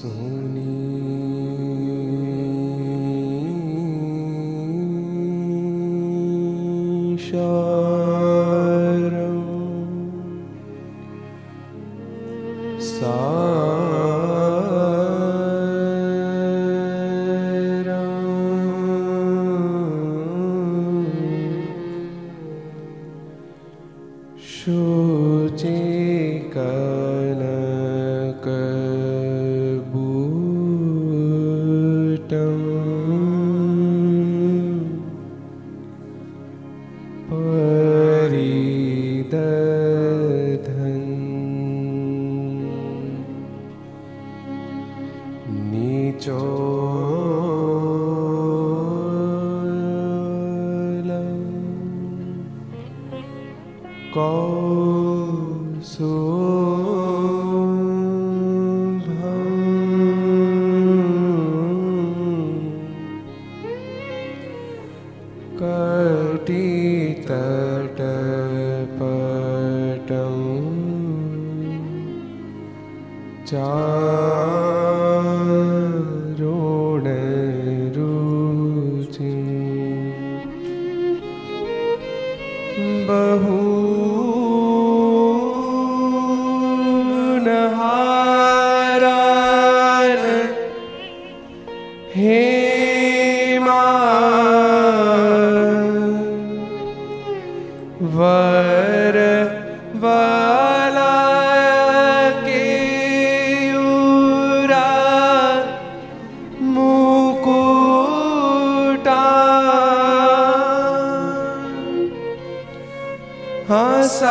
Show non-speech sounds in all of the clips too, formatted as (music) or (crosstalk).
soon. હસાદવા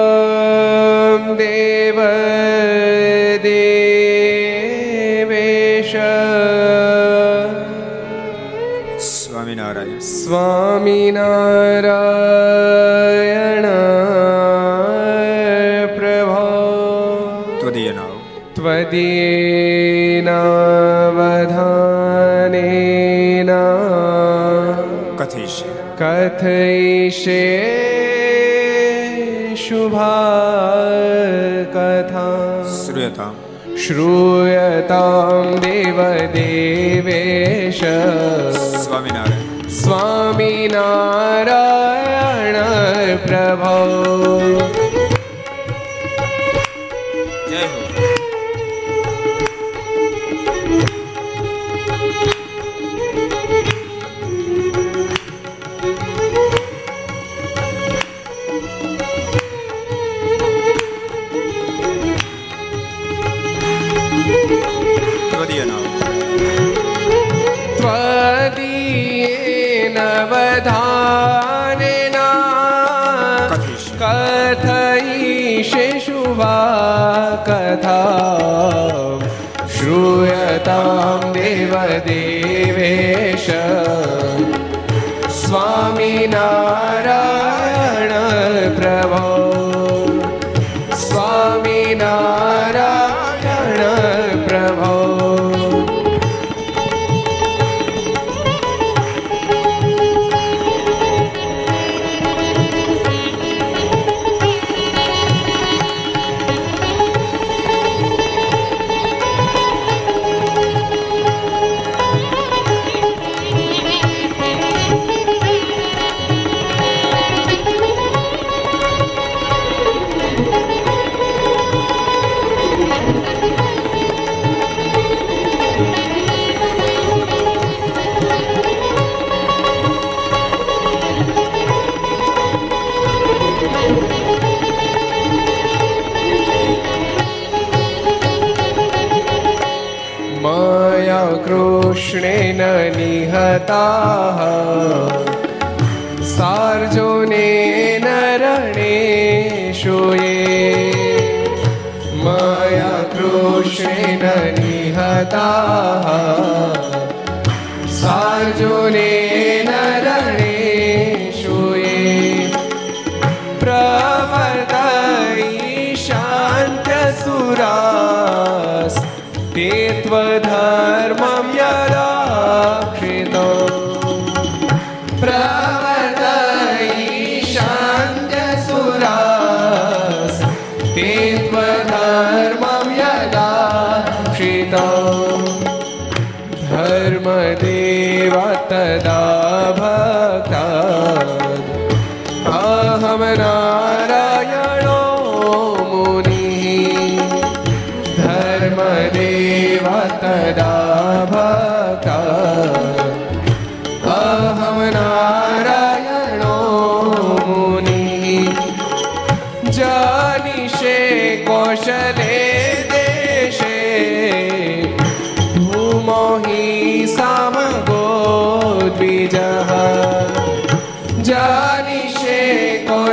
Swaminarayan પ્રભો ત્વદીયના ત્વદીયનાવધાનેના કથિષ્ય કથયિષ્ય શુભા કથા શ્રૂયતામ श्रूयतां देवदेवेश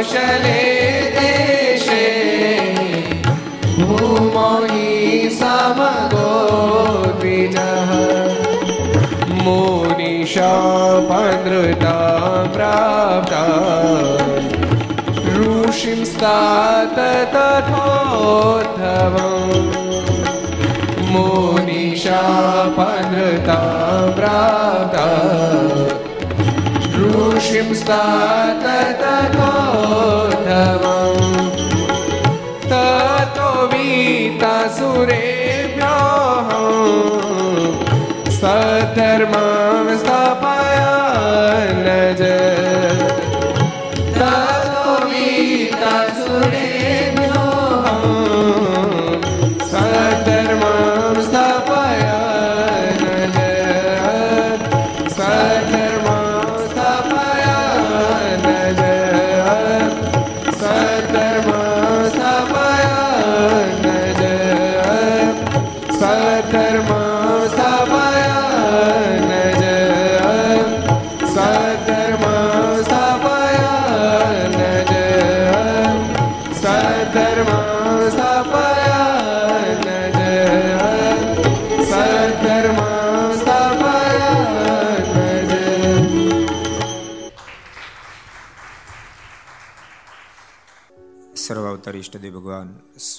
કૌશલે દેશે ભૂમોહી સમગો દ્વિજ મોનિશાપનૃતા પ્રાપ્ત ઋષિંસ્તાત તથોદ્ધવ મોનિશાપનૃતા પ્રાપ્ત मोनिशापनृता प्राप्ता ऋषिं स्तात तथोद्धवम् ततो वीतासुरेभ्यः सधर्मां स्थापयन् ज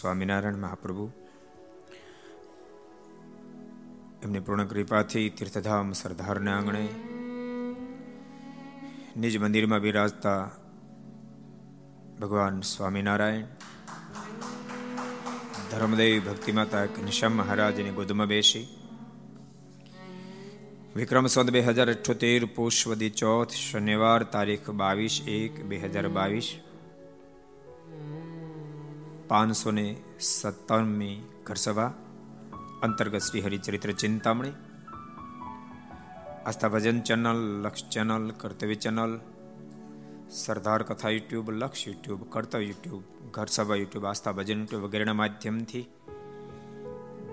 સ્વામિનારાયણ મહાપ્રભુ. એમની પૂર્ણ કૃપાથી તીર્થધામ સરદારના આંગણે નિજ મંદિરમાં બિરાજતા ભગવાન સ્વામિનારાયણ, ધર્મદેવી ભક્તિ માતા ઘનશ્યામ મહારાજની ગોદમાં બેસી. વિક્રમ સંત બે હજાર અઠ્યોતેર પુષ્પદી ચોથ, શનિવાર તારીખ બાવીસ એક બે હજાર બાવીસ. પાંચસો ને સત્તાવનમી ઘરસભા અંતર્ગત Shri Haricharitra Chintamani, Aastha Bhajan channel, Laksh channel, Kartavya channel, Sardar Katha YouTube, Laksh YouTube, Kartavya YouTube, Gharsabha YouTube, Aastha Bhajan YouTube વગેરેના માધ્યમથી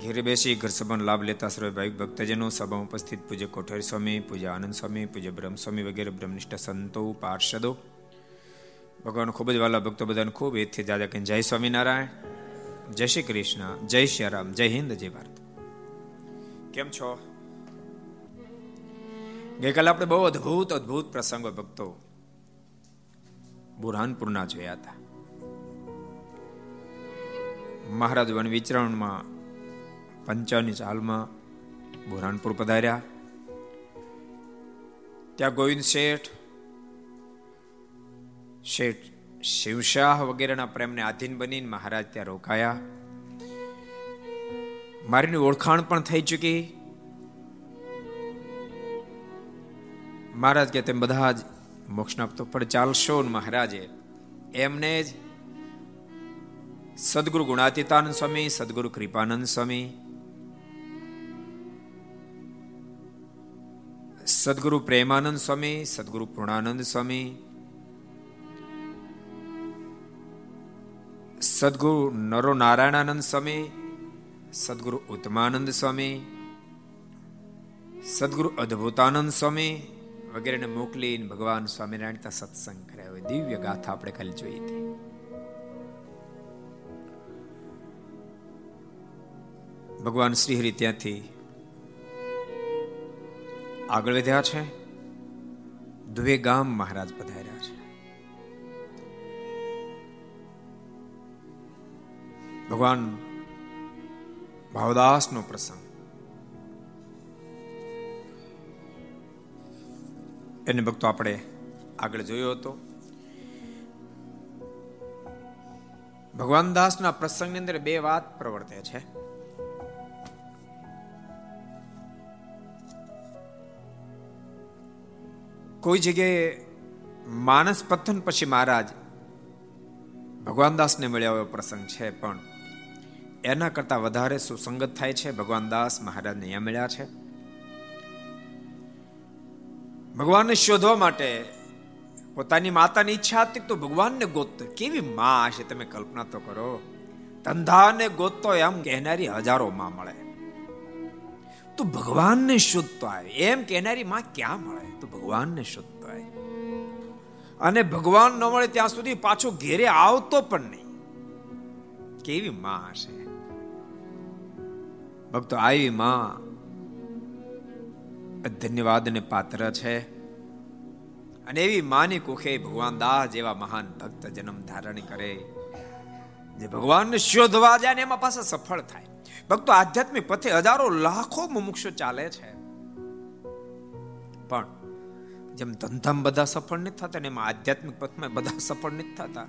ઘેરે બેસી ઘર લાભ લેતા સર્વે ભાવિક ભક્તજનો, સભામાં ઉપસ્થિત પૂજ્ય કોઠારી સ્વામી, પૂજ્ય આનંદ સ્વામી, પૂજ્ય બ્રહ્મ સ્વામી વગેરે બ્રહ્મનિષ્ઠ સંતો, પાર્ષદો ભગવાન ખૂબ જ વાલા ભક્તો બધાને ખૂબ એથી દાદા કે જય સ્વામિનારાયણ, જય શ્રી કૃષ્ણ, જય શ્રી રામ, જય હિન્દ, જય ભારત. કેમ છો? ગઈકાલે આપણે બહુ અદ્ભુત, અદભુત પ્રસંગો ભક્તો બુરહાનપુરના જોયા હતા. મહારાજ વન વિચરણમાં પંચાની ચાલમાં બુરહાનપુર પધાર્યા. ત્યાં ગોવિંદ શેઠ શેઠ શિવશાહ વગેરેના પ્રેમને આધીન બનીને મહારાજ ત્યાં રોકાયા. મારીની ઓળખાણ પણ થઈ ચૂકી. મહારાજ કે તેમ બધા જ મોક્ષના તો પણ ચાલશો મહારાજે. એમને જ સદગુરુ ગુણાતીતાનંદ સ્વામી, સદગુરુ કૃપાનંદ સ્વામી, સદગુરુ પ્રેમાનંદ સ્વામી, સદગુરુ પૂર્ણાનંદ સ્વામી સદગુરુ નરો નારાયણાનંદ સ્વામી, સદગુરુ ઉત્તમાનંદ સ્વામી, સદગુરુ અદ્ભુતાનંદ સ્વામી વગેરેને મોકલીને ભગવાન સ્વામિનારાયણ સત્સંગ કર્યા હોય, દિવ્ય ગાથા આપણે કાલે જોઈ હતી ભગવાન શ્રીહરિ ત્યાંથી આગળ વધ્યા છે, દુવે ગામ મહારાજ પધાર્યા છે. ભગવાન ભાવદાસ નો પ્રસંગ. એને ભક્તો આપણે આગળ જોયો હતો. ભગવાન દાસના પ્રસંગની અંદર બે વાત પ્રવર્તે છે. કોઈ જગ્યાએ માનસ પથન પછી મહારાજ ભગવાન દાસને મળ્યા એવો પ્રસંગ છે પણ એના કરતા વધારે સુસંગત થાય છે, ભગવાન દાસ મહારાજને અહીંયા મળ્યા છે. ભગવાનને શોધવા માટે પોતાની માતાની ઈચ્છા હતી તો ભગવાનને ગોતતો. કેવી માં હશે તમે કલ્પના તો કરો. ધંધાને ગોતતો એમ કહેનારી હજારો માં મળે. તો ભગવાનને શોધતો આવે. એમ કહેનારી માં ક્યાં મળે? તો ભગવાનને શોધતો આવે. અને ભગવાન ન મળે ત્યાં સુધી પાછો ઘેરે આવતો પણ નહીં. કેવી માં હશે ભક્તો આવી માં ધન્યવાદને પાત્ર છે. અને એવી માની કુખે ભગવાન દાસ જેવા મહાન ભક્ત જન્મ ધારણ કરે. જે ભગવાનને શોધવા જાય ને એમાં પાસે સફળ થાય. ભક્તો, આધ્યાત્મિક પથે હજારો લાખો મુમુક્ષો ચાલે છે. પણ જેમ ધંધામ બધા સફળ નથી થતા ને એમાં આધ્યાત્મિક પથમાં બધા સફળ નથી થતા.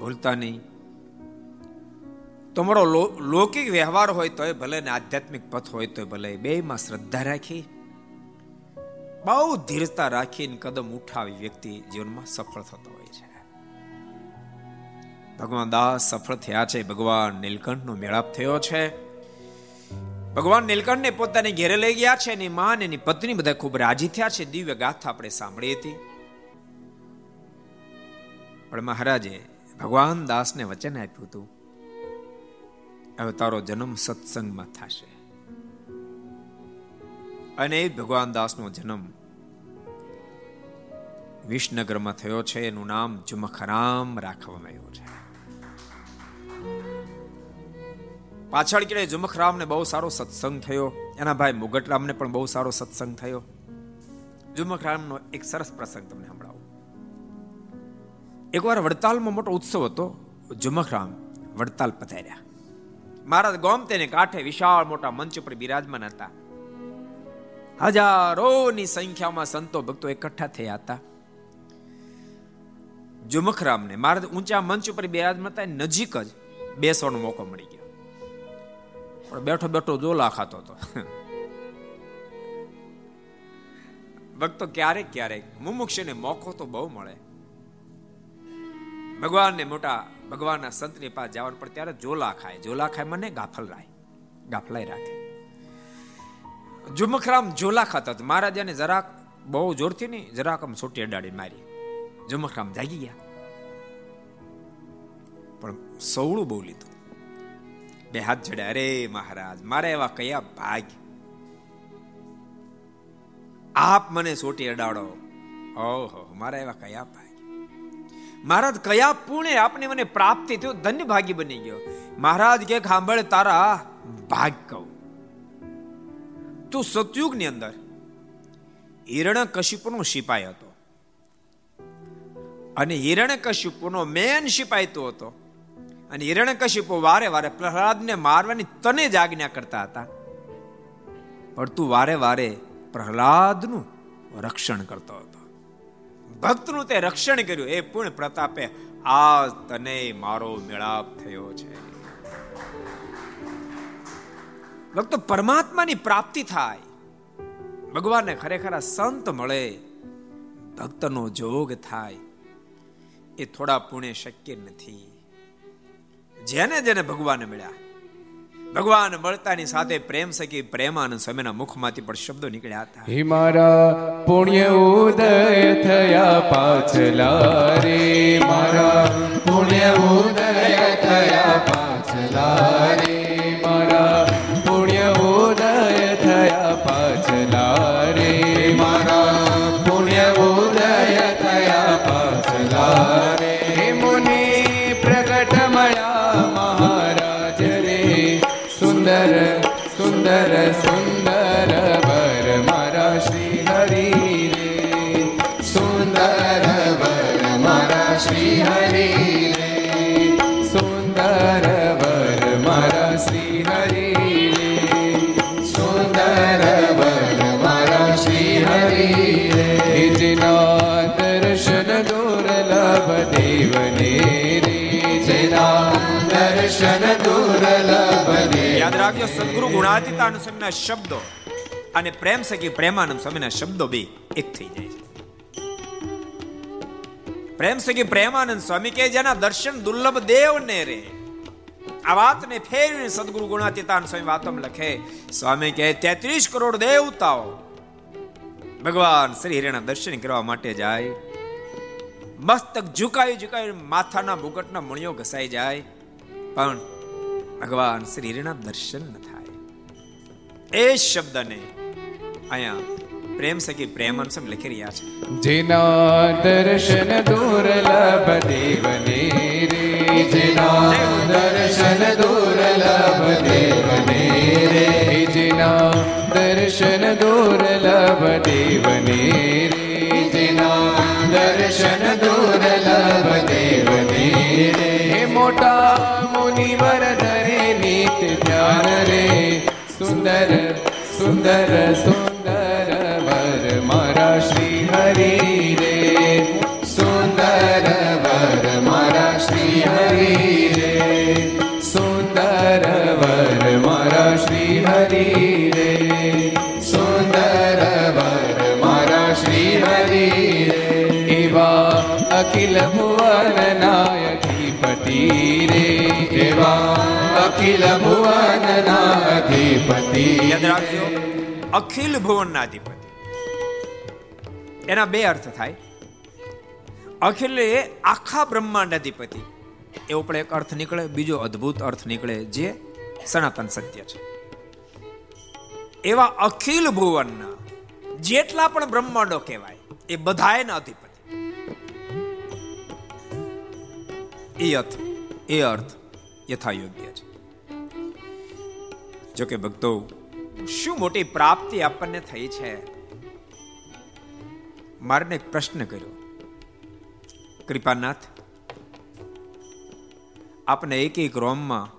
ભૂલતા નહીં. તમારો લૌકિક વ્યવહાર હોય તોય ભલે ને આધ્યાત્મિક પથ હોય તોય ભલે બેમાં શ્રદ્ધા રાખી. બહુ ધીરતા રાખીને કદમ ઉઠાવી વ્યક્તિ જીવનમાં સફળ થતો હોય છે. ભગવાન દાસ સફળ થયા છે. ભગવાન નીલકંઠ નો મેળાપ થયો છે. ભગવાન નીલકંઠને પોતાને ઘેરે લઈ ગયા છે એની માન એની પત્ની બધા ખૂબ રાજી થયા છે. દિવ્ય ગાથા આપણે સાંભળી હતી. પણ મહારાજે ભગવાન દાસને વચન આપ્યું હતું. હવે તારો જન્મ સત્સંગમાં થશે. અને ભગવાન દાસનો જન્મ વિસનગરમાં થયો છે. એનું નામ જુમખરામ રાખવામાં આવ્યું છે. પાછળ કે જુમખરામને બહુ સારો સત્સંગ થયો. એના ભાઈ મુગટરામને પણ બહુ સારો સત્સંગ થયો. જુમખરામનો એક સરસ પ્રસંગ તમને સંભળાવું. એકવાર વડતાલમાં મોટો ઉત્સવ હતો. જુમખરામ વડતાલ પધાર્યા. મહારાજ ગોમતેને કાંઠે વિશાળ મોટા મંચ ઉપર બિરાજમાન હતા. હજારોની સંખ્યામાં સંતો ભક્તો એકઠા થયા હતા. જુમખરામને મહારાજ ઊંચા મંચ ઉપર બિરાજમાન હતા નજીક જ બેસવાનો મોકો મળી ગયો. પણ બેઠો બેઠો જોલા ખાતો હતો. ભક્તો ક્યારેક ક્યારેક મુમુક્ષને મોકો તો બહુ મળે. ભગવાનને મોટા ભગવાનના સંતની પાસે જવાનું, પણ ત્યારે જોલા ખાય. જોલા ખાય મને ગાફલ રાય. ગાફલાઈ રાખે. જુમખરામ જોલા ખાતા હતા. મહારાજાને જરાક બહુ જોરથી નહીં, જરાક આમ સોટી અડાડી મારી. જુમખરામ જાગી ગયા. પણ સવળું બહુ લીધું. બે હાથ જડ્યા, અરે મહારાજ, મારે એવા કયા ભાગ? આપ મને સોટી અડાડો. ઓહો, મારા એવા કયા ભાગ મહારાજ, કયા પુણે આપને મને પ્રાપ્તિ થયું? ધન્ય ભાગી બની ગયો. મહારાજ કે, ખાંભળ, તારા ભાગ કહું. તું સતયુગની અંદર હિરણ્ય કશિપુનો સિપાઈ હતો. અને હિરણ્ય કશિપુનો મેન સિપાઈ તો હતો. અને હિરણ્ય કશિપુ વારે વારે પ્રહલાદને મારવાની તને જ આજ્ઞા કરતા હતા. પણ તું વારે વારે પ્રહલાદનું રક્ષણ કરતો હતો. ભક્તનું તે રક્ષણ કર્યું. એ પૂર્ણ પ્રતાપે આજ તને મારો મેળાપ થયો છે. ભક્તો, પરમાત્માની પ્રાપ્તિ થાય. ભગવાનને ખરેખર સંત મળે. ભક્તનો જોગ થાય. એ થોડા પુણે શક્ય નથી. જેને જેને ભગવાન મળ્યા ભગવાન મળતાની સાથે પ્રેમ સખી પ્રેમાનંદ સ્વામીના મુખમાંથી પણ શબ્દો નીકળ્યા હતા. હે મારા, પુણ્ય ઉદય થયા પાછલા રે. મારા, પુણ્ય ઉદય થયા પાછલા રે. રાખજો સદગુરુ ગુણાતીતાનંદ સ્વામીના શબ્દો અને પ્રેમ સખી પ્રેમાનંદ સ્વામીના શબ્દો બે એક થઈ જાય છે. પ્રેમ સખી પ્રેમાનંદ સ્વામી કે જેના દર્શન દુર્લભ દેવ ને રે. આ વાતને ફેરવીને સદગુરુ ગુણાતીતાનંદ સ્વામી વાતોમાં લખે, સ્વામી કહે તેત્રીસ કરોડ દેવતાઓ ભગવાન શ્રી હિરેના દર્શન કરવા માટે જાય. મસ્તક ઝુકાવી ઝુકાવી માથાના મુકટના મણિયો ઘસાઈ જાય. પણ ભગવાન શ્રી હરિના દર્શન ન થાય એ શબ્દને અહીંયા પ્રેમ સખી પ્રેમન સમ લખી રહ્યા છે જેના દર્શન દુર્લભ દેવને રે જેના દર્શન દુર્લભ દેવને રે જેના દર્શન દુર્લભ દેવને રે જેના દર્શન દુર્લભ દેવને રે હે મોટા મુનિવર ધરે નિત ધ્યાન રે સુંદર સુંદર સુંદર વર મારા શ્રી હરે રે સુંદર વર મારા શ્રી હરે રે સુંદર વર મારા શ્રી હરે રે સુંદર વર મારા શ્રી હરે રે એવા અખિલ ભુવન નાયકીપતિ રે એવા અખિલ ભુવનના અધિપતિ યાદ રાખજો, અખિલ ભુવનના અધિપતિ એના બે અર્થ થાય. અખિલ એ આખા બ્રહ્માંડ અધિપતિ એવો પણ એક અર્થ નીકળે, બીજો અદ્ભુત અર્થ નીકળે જે સનાતન સત્ય છે. એવા અખિલ ભુવનના જેટલા પણ બ્રહ્માંડો કહેવાય, એ બધાયના અધિપતિ. એ અર્થ એ અર્થ યથા યોગ્ય છે. જો કે ભક્તો, શું મોટી પ્રાપ્તિ આપણને થઈ છે? મારને એક પ્રશ્ન કર્યો. કૃપાનાથ, આપને એક એક રોમમાં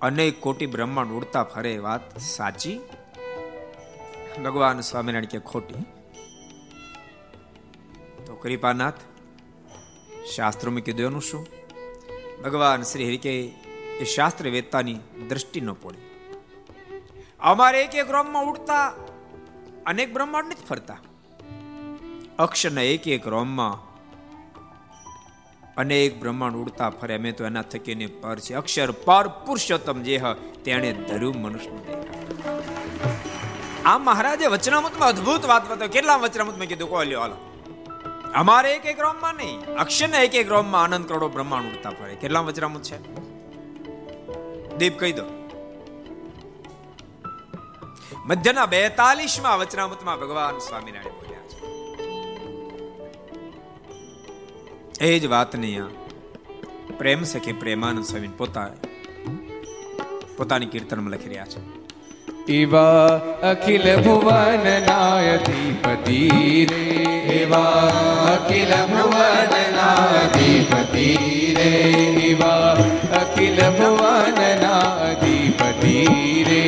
અનેક કોટી બ્રહ્માંડ ઉડતા ફરે વાત સાચી? ભગવાન સ્વામિનારાયણ કે ખોટી? તો કૃપાનાથ શાસ્ત્રોમાં કીધું એનું શું? ભગવાન શ્રી હરિ કે, એ શાસ્ત્ર વેદતાની દ્રષ્ટિ ન પડી અમારે એક એક રોમમાં ઉડતા, અનેક બ્રહ્માંડ નથી ફરતા. અક્ષરના એક એક રોમમાં અનેક બ્રહ્માંડ ઉડતા ફરે. અમે તો એના થકીને પર છે. અક્ષર પર પુરુષોત્તમ જે હ, તેણે ધર્યું મનુષ્ય આ મહારાજે વચનામૃતમાં અદ્ભુત વાત બતાવી. કેટલા વચનામૃતમાં કીધું? કોઈ લ્યો, હાલો. અમારે એક એક રોમમાં નહીં, અક્ષરના એક એક રોમમાં આનંદ કરોડો બ્રહ્માંડ ઉડતા ફરે. કેટલા વચનામૃત છે? દીપ કહી દો. મધ્યના બેતાલીસમાં વચનામૃતમાં ભગવાન સ્વામિનારાયણ બોલ્યા છે. એ જ વાતની પ્રેમ સખે પ્રેમાનંદ સ્વામી પોતા પોતાની કીર્તનમાં લખી રહ્યા છે. એવા અખિલ ભુવન નાયધિપતિ રે, એવા અખિલ ભુવન નાયધિપતિ રે, એવા અખિલ ભુવન નાયધિપતિ રે,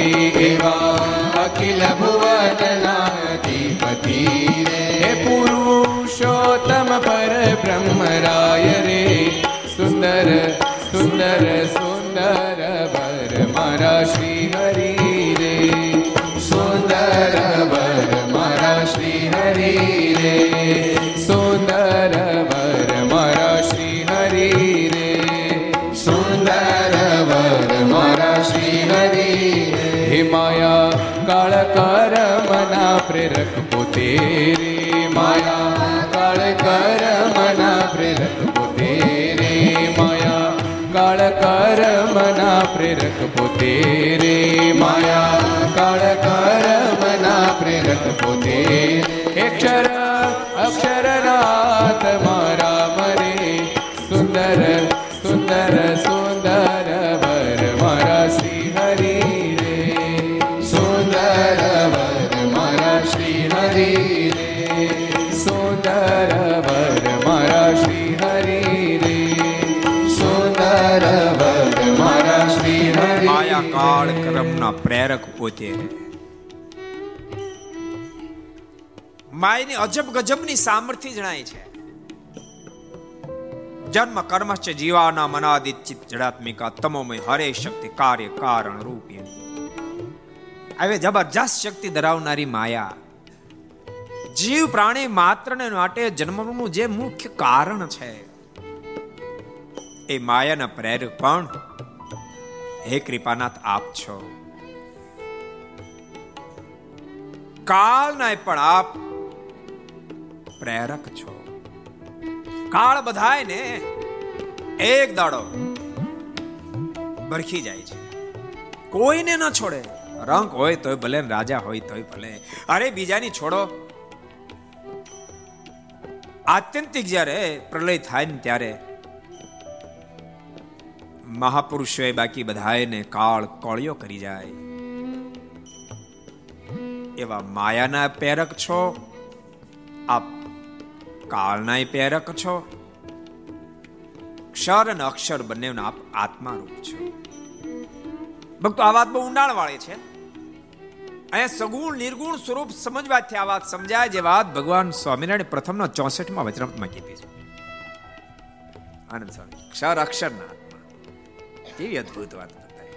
એવા અખિલ ભુવન નાયધિપતિ રે પુરુષોત્તમ પર બ્રહ્મરાય રે. સુંદર સુંદર સુંદર કાળ કરમના પ્રેરક પોતે રે માયા. કાળ કરમના પ્રેરક પોતે રે માયા. કાળ કરમના પ્રેરક પોતે રે માયા. કાળ કરમના પ્રેરક પોતે અક્ષર કાળ કર્મના પ્રેરક પોતે માયની અજબ ગજબની સામર્થ્ય જણાય છે. જન્મ કર્મશ્ચ જીવાના મનાદિત ચિત્ત જડાત્મિકા તમોમય હરે શક્તિ કાર્ય કારણ રૂપ. હવે જબરજસ્ત શક્તિ ધરાવનારી માયા. જીવ પ્રાણી માત્રને માટે જન્મનું જે મુખ્ય કારણ છે. એ માયાના પ્રેરક પણ હે કૃપાનાથ, આપ છો. કાળના પણ આપ પ્રેરક છો. કાળ બધાય ને એક દાડો બરખી જાય છે. કોઈને ન છોડે. રંગ હોય તોય ભલે, રાજા હોય તોય ભલે. અરે, બીજાની છોડો. આત્યંતિક જ્યારે પ્રલય થાય ને ત્યારે મહાપુરુષોએ બાકી બધાને કાળ કોળિયો કરી જાય. એવા માયાના પ્રેરક છો? આપ કાળના પ્રેરક છો? ક્ષર અને અક્ષર બંનેના આપ આત્મારૂપ છો. ભક્તો, આ વાત બહુ ઊંડાણ વાળી છે. અહીંયા સગુણ, નિર્ગુણ સ્વરૂપ સમજવાથી આ વાત સમજાય જે વાત ભગવાન સ્વામિનારાયણ પ્રથમના ચોસઠમાં માં કીધી છે. આનંદ સ્વામી, ક્ષર અક્ષરના. કેવી અદ્ભુત વાત બતાવી.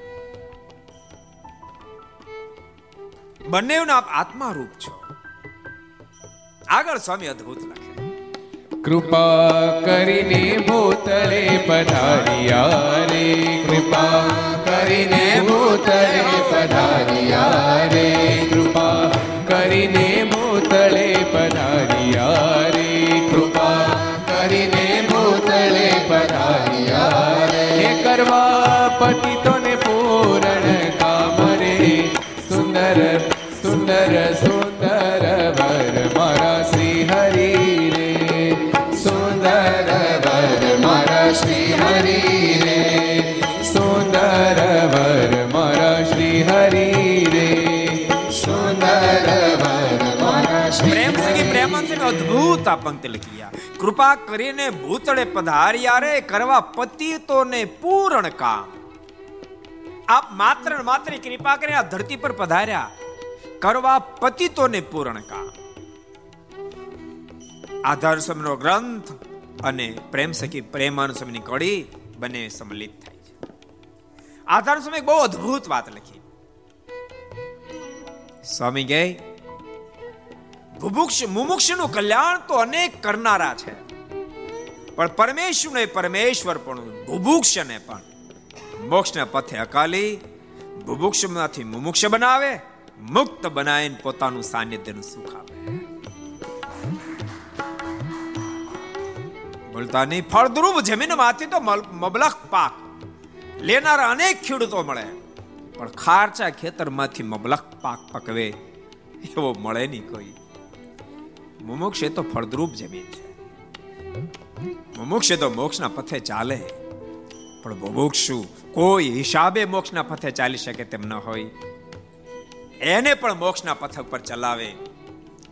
બંનેના આપ આત્મા રૂપ છો. આગળ સ્વામી અદ્ભુત લખે. કૃપા કરીને ભૂતળે પધારિયા રે કૃપા કરીને ભૂતળે પધારિયા રે કૃપા આ પંક્તિ લખી. કૃપા કરીને ભૂતળે પધાર્યા રે કરવા પતિતોને પૂર્ણ કામ. આપ માત્ર માત્ર કૃપા કરીને આ ધરતી પર પધાર્યા, કરવા પતિતોને પૂર્ણ કામ. આધાર સમનો ગ્રંથ અને પ્રેમ સખી પ્રેમાન સમની કડી બંને સમલિત થાય છે. આધાર સમય બહુ અદ્ભુત વાત લખી. સ્વામી ગઈ બુભુક્ષ મુમુક્ષનું કલ્યાણ તો અનેક કરનારા છે. પણ પરમેશ્વરને પરમેશ્વર પણ ભુભુક્ષને પણ. મોક્ષના પથે અકાલી ભુભુક્ષમાંથી મુમુક્ષ બનાવે, મુક્ત બનાવીને પોતાનું સાનિધ્યનું સુખ આપે. બોલતા નહીં ફળદ્રુપ જમીનમાંથી તો મબલખ પાક. લેનારા અનેક ખેડૂતો મળે. પણ ખારચા ખેતરમાંથી મબલખ પાક પકવે એવો મળે નહીં કોઈ. મુમુક્ષ એ તો ફળદ્રુપ જમીન છે. મુમુક્ષ તો મોક્ષના પથે ચાલે. પણ મુમુક્ષુ કોઈ હિસાબે મોક્ષના પથે ચાલી શકે તેમ ન હોય. એને પણ મોક્ષના પથ પર ચલાવે,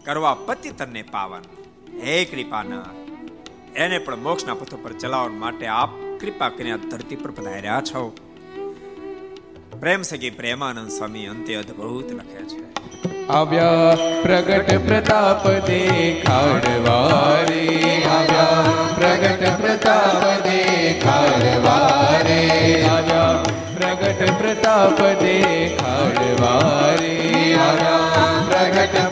કરવા પતિ તને પાવન. હે કૃપાના એને પણ મોક્ષના પથ પર ચલાવવા માટે આપ કૃપા કરીને ધરતી પર પધાર્યા છો. પ્રેમ સગી પ્રેમાનંદ સ્વામી અંતે અદ્ભુત લખે છે. આવ્યા પ્રગટ પ્રતાપ દેખાડવારે, આવ્યા પ્રગટ પ્રતાપ દેખાડવારે, આવ્યા પ્રગટ પ્રતાપ દેખાડવારે, આવ્યા પ્રગટ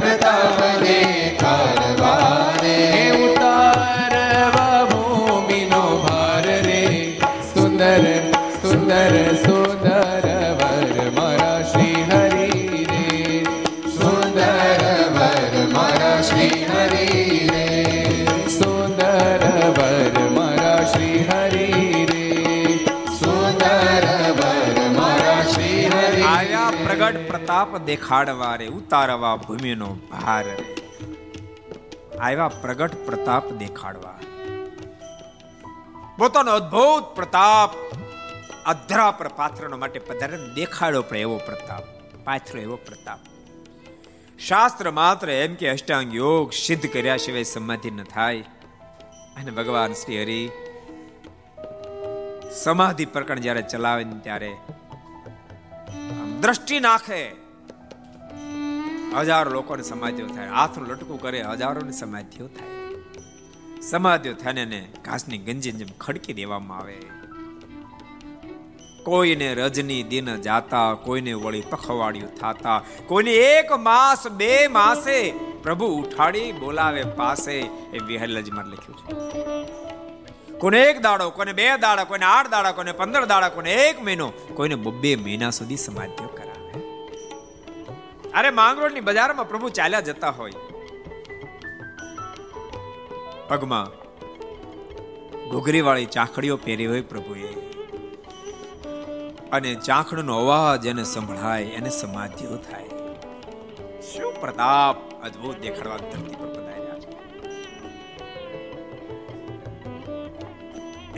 પ્રગટ પ્રતાપ દેખાડવા રે ઉતારવા ભૂમિનો ભાર રે. આવ્યા પ્રગટ પ્રતાપ દેખાડવા. પોતાનો અદ્ભુત પ્રતાપ અધરા પર પાથરનો માટે પધારે દેખાડો પણ એવો પ્રતાપ, પાથરો એવો પ્રતાપ. શાસ્ત્ર માત્ર એમ કે અષ્ટાંગ યોગ સિદ્ધ કર્યા સિવાય સમાધિ ન થાય. અને ભગવાન શ્રી હરિ સમાધિ પ્રકરણ જ્યારે ચલાવે ને ત્યારે આમ દ્રષ્ટિ નાખે. હજારો લોકોને સમાધિઓ થાય. હાથનું લટકું કરે, હજારોની સમાધિઓ થાય. સમાધિઓ થાય ને ઘાસની ગંજી જેમ ખડકી દેવામાં આવે. કોઈને રજની દિન જાતા, કોઈને વળી પખવાડિયું થાતા, કોઈને એક માસ, બે માસે પ્રભુ ઉઠાડી બોલાવે પાસે, એ વિહલજમાં લખ્યું છે. કોને એક દાડો કોને બે દાડા, કોઈને આઠ દાડા કોને પંદર દાડા કોને એક મહિનો, કોઈને બબ્બે મહિના સુધી સમાધિઓ કરાવે અરે, માંગરોળની બજારમાં પ્રભુ ચાલ્યા જતા હોય. પગમાં ઘૂઘરી વાળી ચાખડીઓ પહેરી હોય પ્રભુએ. અને ચાખડનો અવાજ એને સંભળાય, એને સમાધિઓ થાય. શું પ્રતાપ અદ્ભુત દેખાડવા ધરતી પર પધાર્યા છે.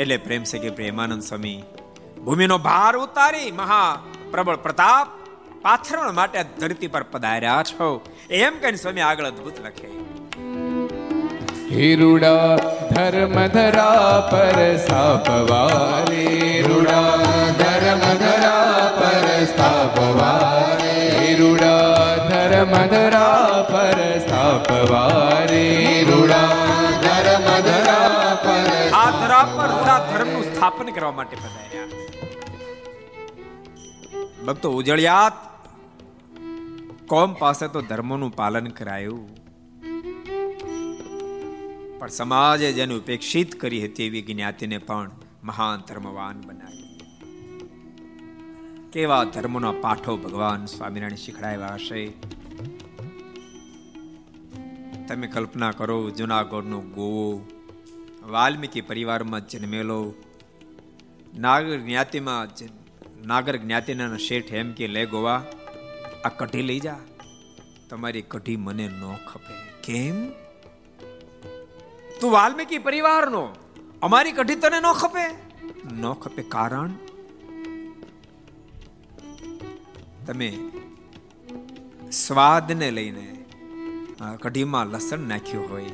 એટલે પ્રેમ છે કે પ્રેમાનંદ સ્વામી, ભૂમિનો ભાર ઉતારી મહા પ્રબળ પ્રતાપ પાથરણ માટે ધરતી પર પધાર્યા છો. એમ કહીને સ્વામી આગળ અદભુત લખે. હિરુડા ધર્મ ધરા પર સ્થાપવારે. રુડા ધર્મ ધરા પર સ્થાપવારે. હિરુડા ધર્મ ધરા પર સ્થાપવારે. રુડા ધર્મ ધરા પર આ ધરા પર રૂડા ધર્મનું સ્થાપન કરવા માટે પધાર્યા. ભક્તો ઉજળિયાત કોમ પાસે તો ધર્મનું પાલન કરાયું. પણ સમાજે જેને ઉપેક્ષિત કરી હતી એવી જ્ઞાતિને પણ મહાન ધર્મવાન બનાવી. કેવા ધર્મનો પાઠો ભગવાન સ્વામિનારાયણ શીખડાવ્યા હશે? તમે કલ્પના કરો, જુનાગઢનો ગોવો, વાલ્મીકી પરિવારમાં જન્મેલો, નાગર જ્ઞાતિમાં નાગર જ્ઞાતિના શેઠ એમ કે લે ગોવા આ કઢી લઈ જા. તમારી કઢી મને ન ખપે. કેમ? તું વાલ્મીકી પરિવારનો. અમારી કઢી તને ન ખપે. ન ખપે કારણ? તમે સ્વાદને લઈને કઢીમાં લસણ નાખ્યું હોય.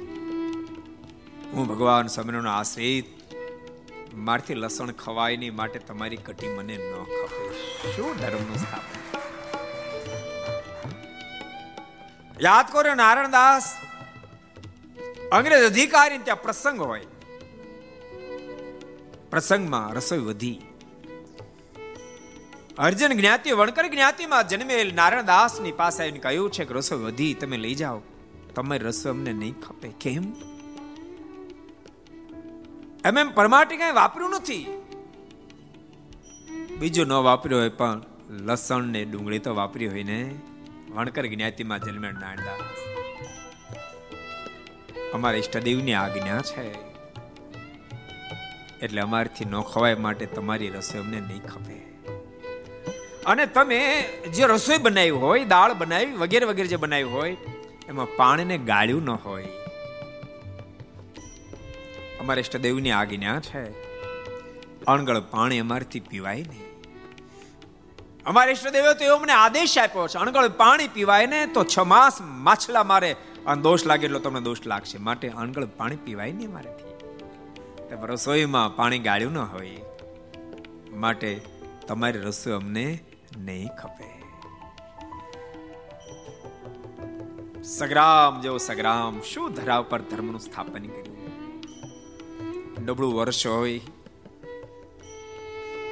હું ભગવાન સમયનો આશ્રિત. મારથી લસણ ખવાય નહીં માટે તમારી કઢી મને ન ખપે. શું ધર્મનું સ્થાપન? યાદ કરો નારાયણદાસ અંગ્રેજ અધિકારી ત્યાં પ્રસંગ હોય. પ્રસંગમાં રસોઈ વધી. અર્જુન જ્ઞાતિ, વણકર જ્ઞાતિમાં જન્મેલ નારાયણદાસની પાસે આવીને કહ્યું છે કે, રસોઈ વધી, તમે લઈ જાઓ. તમારી રસોઈ અમને નહીં ખપે. કેમ? એમ એમ પરમાટી કઈ વાપર્યું નથી. બીજું ન વાપર્યું હોય પણ લસણ ને ડુંગળી તો વાપરી હોય ને. વણકર જ્ઞાતિમાં જન્મે નારાયણદાસ અમારા ઈષ્ટદેવની આજ્ઞા છે. એટલે અમારથી ન ખવાય માટે તમારી રસોઈ અમને નહીં ખપે. અને તમે જે રસોઈ બનાવી હોય, દાળ બનાવી, વગેરે વગેરે જે બનાવી હોય, એમાં પાણીને ગાળ્યું ન હોય. અમારા ઇષ્ટદેવની આજ્ઞા છે. અણગળ પાણી અમારથી પીવાય નહીં. અમારા ઈષ્ટદેવે તો એવો મને આદેશ આપ્યો છે, અણગળ પાણી પીવાય ને તો છ માસ માછલા મારે. અને દોષ લાગે એટલો તમને દોષ લાગશે. માટે અણગળ પાણી પીવાય નહીં મારેથી રસોઈમાં પાણી ગાળ્યું ન હોય, માટે તમારી રસોઈ અમને નહીં ખપે. સગ્રામ જેવો સગ્રામ, શું ધરાવ પર ધર્મનું સ્થાપન કર્યું? ડબળું વર્ષ હોય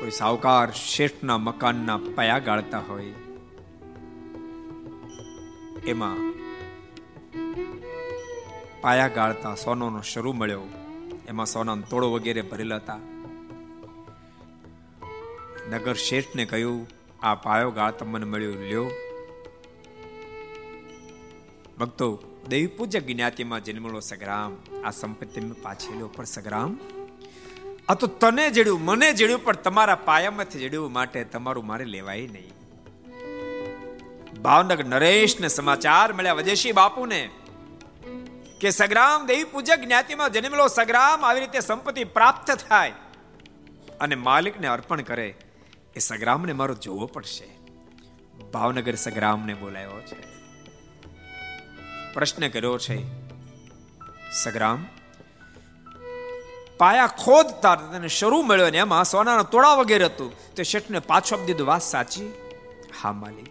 કોઈ સાવકાર શેઠના મકાનના પયા ગાળતા હોય. એમાં પાયા ગાળતા સોનાનો શરૂ મળ્યો. એમાં સોનાનો તોડો વગેરે ભરેલા હતા. નગર શેઠને કહ્યું, આ પાયો ગાળતા મને મળ્યો, લ્યો. ભક્તો દેવી પૂજક જ્ઞાતિમાં જન્મેલો સગ્રામ. આ સંપત્તિ પાછી લો પણ સગ્રામ. આ તો તને જડ્યું, મને જડ્યું, પણ તમારા પાયામાંથી જડ્યું માટે તમારું મારે લેવાય નહીં. ભાવનગર નરેશ ને સમાચાર મળ્યા. વજેશી બાપુને કે સગ્રામ દેવી પૂજક જ્ઞાતિમાં જન્મેલો સગ્રામ આવી રીતે સંપત્તિ પ્રાપ્ત થાય અને માલિકને અર્પણ કરે, એ સગ્રામને મારો જોવો પડશે. ભાવનગર સગ્રામને બોલાયો છે. પ્રશ્ન કર્યો છે, સગ્રામ પાયા ખોદતા તેને શરૂ મળ્યો ને એમાં સોનાના તોડા વગેરે હતું. તે શેઠને પાછો આપી દીધું. વાત સાચી? હા, માલિક.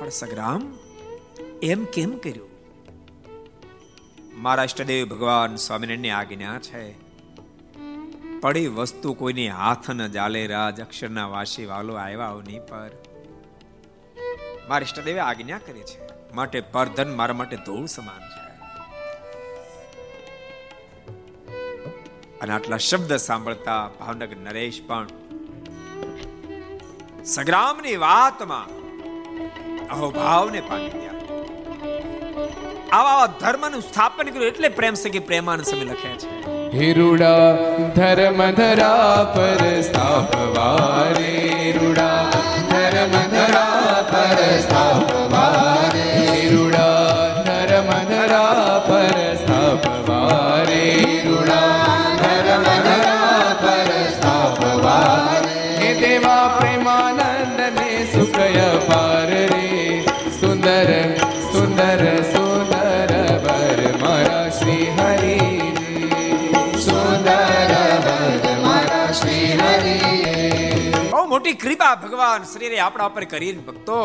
પણ સગ્રામ, એમ કેમ કર્યું? મારા ઇષ્ટદેવ ભગવાન સ્વામિનારાયણની આજ્ઞા છે. પડી વસ્તુ કોઈની હાથ ન જાલે, રાજ અક્ષરના વાસી વાલો આવ્યા નહીં પર. મારા ઇષ્ટદેવે આજ્ઞા કરી છે. માટે પરધન મારા માટે ધૂળ સમાન છે. અને આટલા શબ્દ સાંભળતા ભાવનગર નરેશ પણ સંગ્રામની વાતમાં અહોભાવને પામી ગયા. આવા ધર્મનું સ્થાપન કર્યું એટલે પ્રેમ સગી પ્રેમાન સમય લખે છે. હિરુડા, ધર્મ ધરા પર સ્થાપવારે રુડા ધર્મ ધરા પર સ્થાપવારે મોટી કૃપા ભગવાન શ્રીરે આપણા ઉપર કરીને ભક્તો,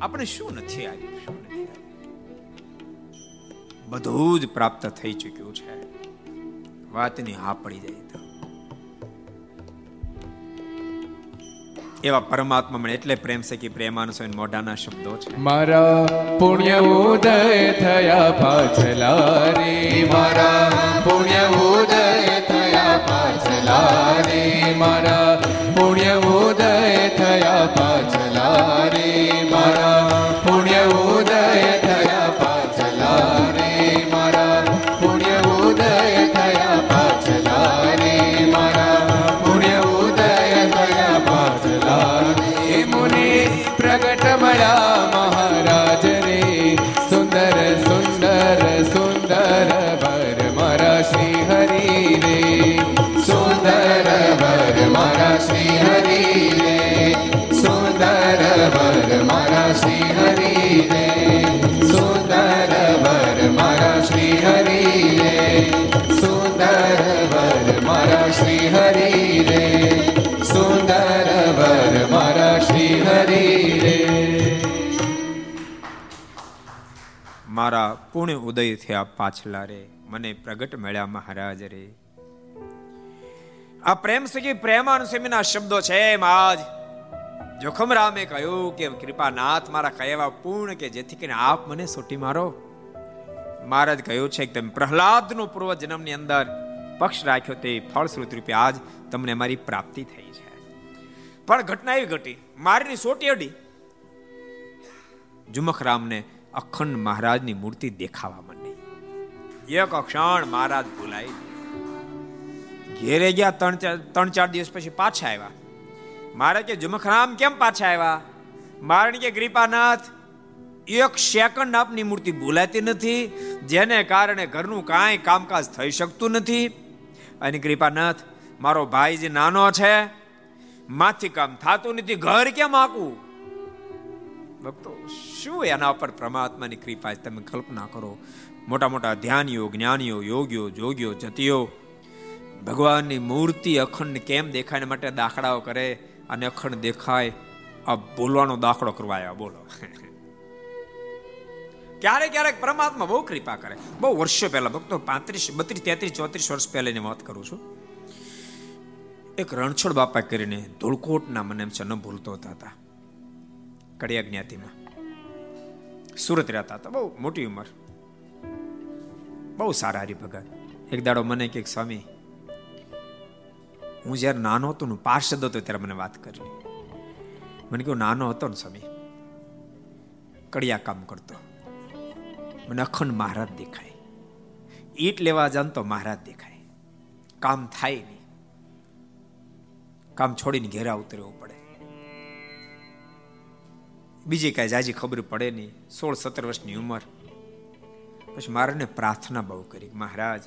આપણે શું નથી આવ્યું, શું નથી બધું જ પ્રાપ્ત થઈ ચૂક્યું છે. વાતની હા પડી જાય તો. એવા પરમાત્મા મને એટલે પ્રેમ છે કે પ્રેમાનું સ્વામી મોઢાના શબ્દો છે. મારા પુણ્ય ઉદય થયા પાછલા રે મારા પુણ્ય ઉદય થયા પાછલા રે મારા પુણ્ય ઉદય થયા પાછલા રે. પુણ્ય ઉદય થયા પાછલા રે. મને પ્રગટ મળ્યા મહારાજ રે. આ પ્રેમ સખી પ્રેમાનુસમીના શબ્દો છે એમ આજ જોખમ રામે કહ્યું કે કૃપાનાથ મારા કહેવા પૂર્ણ કે જેથી કરીને આપ મને સોટી મારો. મહારાજ કહ્યું છે કે તમે પ્રહલાદનો પૂર્વ જન્મની અંદર પક્ષ રાખ્યો તે ફળશ્રુત રૂપે આજ તમને મારી પ્રાપ્તિ થઈ છે. પણ ઘટના એવી ઘટી. મારીની સોટી અડી. જુમખરામને અખંડ મહારાજની મૂર્તિ દેખાવા માંડી. એક ક્ષણ મહારાજ ભૂલાઈ ઘેરે ગયા ત્રણ ચાર ત્રણ ચાર દિવસ પછી પાછા આવ્યા. મારે કે, જુમખરામ કેમ પાછા આવ્યા? મારે કે કૃપાનાથ એક સેકન્ડ આપની મૂર્તિ ભૂલાતી નથી, જેને કારણે ઘરનું કાંઈ કામકાજ થઈ શકતું નથી. અને કૃપાનાથ મારો ભાઈ જે નાનો છે, માથી કામ થતું નથી, ઘર કેમ આકું ભક્તો શું એના ઉપર પરમાત્માની કૃપા તમે કલ્પના કરો? મોટા મોટા ધ્યાનીઓ, જ્ઞાનીઓ, યોગીઓ, જોગીઓ, જતીઓ, ભગવાનની મૂર્તિ અખંડ કેમ દેખાય માટે દાખલાઓ કરે અને અખંડ દેખાય? આ બોલવાનો દાખલો કરવા બોલો. (laughs) ક્યારેક ક્યારેક પરમાત્મા બહુ કૃપા કરે. બહુ વર્ષો પહેલા, ભક્તો પાંત્રીસ, બત્રીસ, તેત્રીસ, ચોત્રીસ વર્ષ પહેલાની વાત કરું છું. એક રણછોડ બાપા કરીને ધોળકોટના મને એમ છે ન ભૂલતો હતા. કડિયા જ્ઞાતિમાં સુરત રહેતા હતા. બહુ મોટી ઉંમર. બહુ સારા હરિભગત. એક દાડો મને કે, સ્વામી, હું જ્યારે નાનો હતો ને પાર્ષદ હતો ત્યારે મને વાત કરી. મને કહ્યું, નાનો હતો ને, સ્વામી, કડિયા કામ કરતો. મને અખંડ મહારાજ દેખાય. ઈટ લેવા જાન તો મહારાજ દેખાય. કામ થાય નહીં. કામ છોડીને ઘેરા ઉતરવું પડે. બીજી કાંઈ જાજી ખબર પડે નહીં. સોળ, સત્તર વર્ષની ઉંમર. પછી મારે પ્રાર્થના બહુ કરી મહારાજ,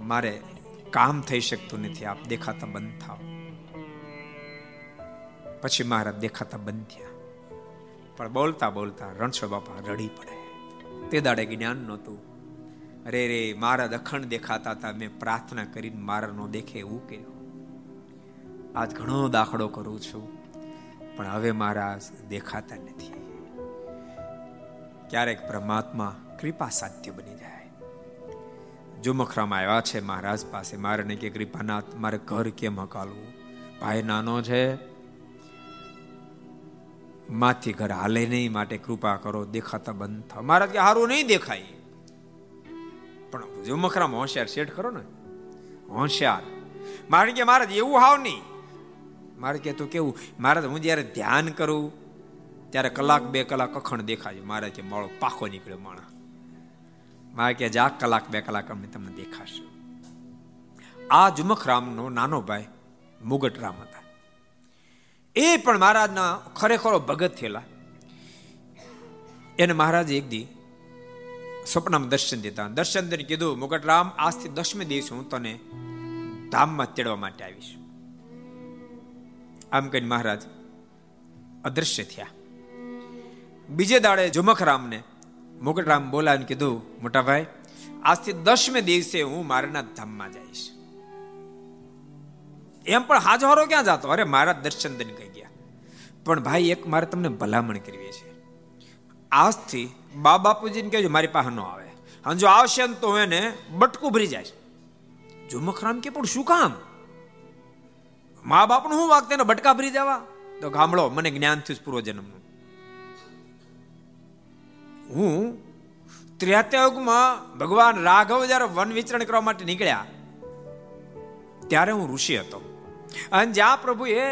મારે કામ થઈ શકતું નથી, આપ દેખાતા બંધ થાવ પછી મહારાજ દેખાતા બંધ થયા. પણ બોલતા બોલતા રણછો બાપા રડી પડે. તે દાડે જ્ઞાન નહોતું. અરે રે, મારા દખણ દેખાતા હતા. મેં પ્રાર્થના કરીને મારા નો દેખે એવું કર્યું. આજ ઘણો દાખલો કરું છું. પણ હવે મારા દેખાતા નથી. ક્યારેક પરમાત્મા કૃપા સાધ્ય બની જાય. જુમખરામાં આવ્યા છે મહારાજ પાસે, મારે કે કૃપાનાથ, મારે ઘર કેમ હકાલવું? ભાઈ નાનો છે. માથી ઘર હાલે નહીં, માટે કૃપા કરો, દેખાતા બંધ થાવ. મહારાજ કે સારું નહીં દેખાય. પણ જુમખરામાં હોશિયાર શેઠ કરો ને? હોશિયાર. મારે કે મહારાજ, એવું હાવ નહીં. મારે કે તું કેવું, મારે હું જ્યારે ધ્યાન કરું, ત્યારે કલાક બે કલાક અખંડ દેખાય. મારે કે માળો પાખો નીકળ્યો માણા મારે કે જા, કલાક બે કલાક અમે તમને દેખાશે. આ જુમખરામનો નાનો ભાઈ, મુગટરામ હતા. એ પણ મહારાજના ખરેખરો ભગત થયેલા. એને મહારાજે એક દી સ્વપ્નમાં દર્શન દેતા દર્શન દઈને કીધું, મુગટરામ, આજથી દસમે દિવસ હું તને ધામમાં તેડવા માટે આવીશ. આમ કહીને મહારાજ, અદૃશ્ય થયા. બીજે દાડે ઝુમખરામને મુકટરામ બોલાવીને કીધું, મોટાભાઈ, આજથી દસમે દિવસે હું મારાના ધામમાં જઈશ. એમ પણ હાજવારો ક્યાં જતો? અરે, મારા દર્શન દન કહી ગયા. પણ ભાઈ, એક મારે તમને ભલામણ કરવી છે. આજથી બા બાપુજીને કહેજો મારી પાસે ન આવે. અને જો આવશે ને તો એને બટકું ભરી જાય. ઝુમખરામ કે, પણ શું કામ? મા બાપનું શું વાગ તેને બટકા ભરી જવા તો ગામડો, મને જ્ઞાન થયું પૂર્વ જન્મનું હું ત્રેતાયુગમાં ભગવાન રાઘવ જ્યારે વન વિચરણ કરવા માટે નીકળ્યા, ત્યારે હું ઋષિ હતો. અને જ્યાં પ્રભુએ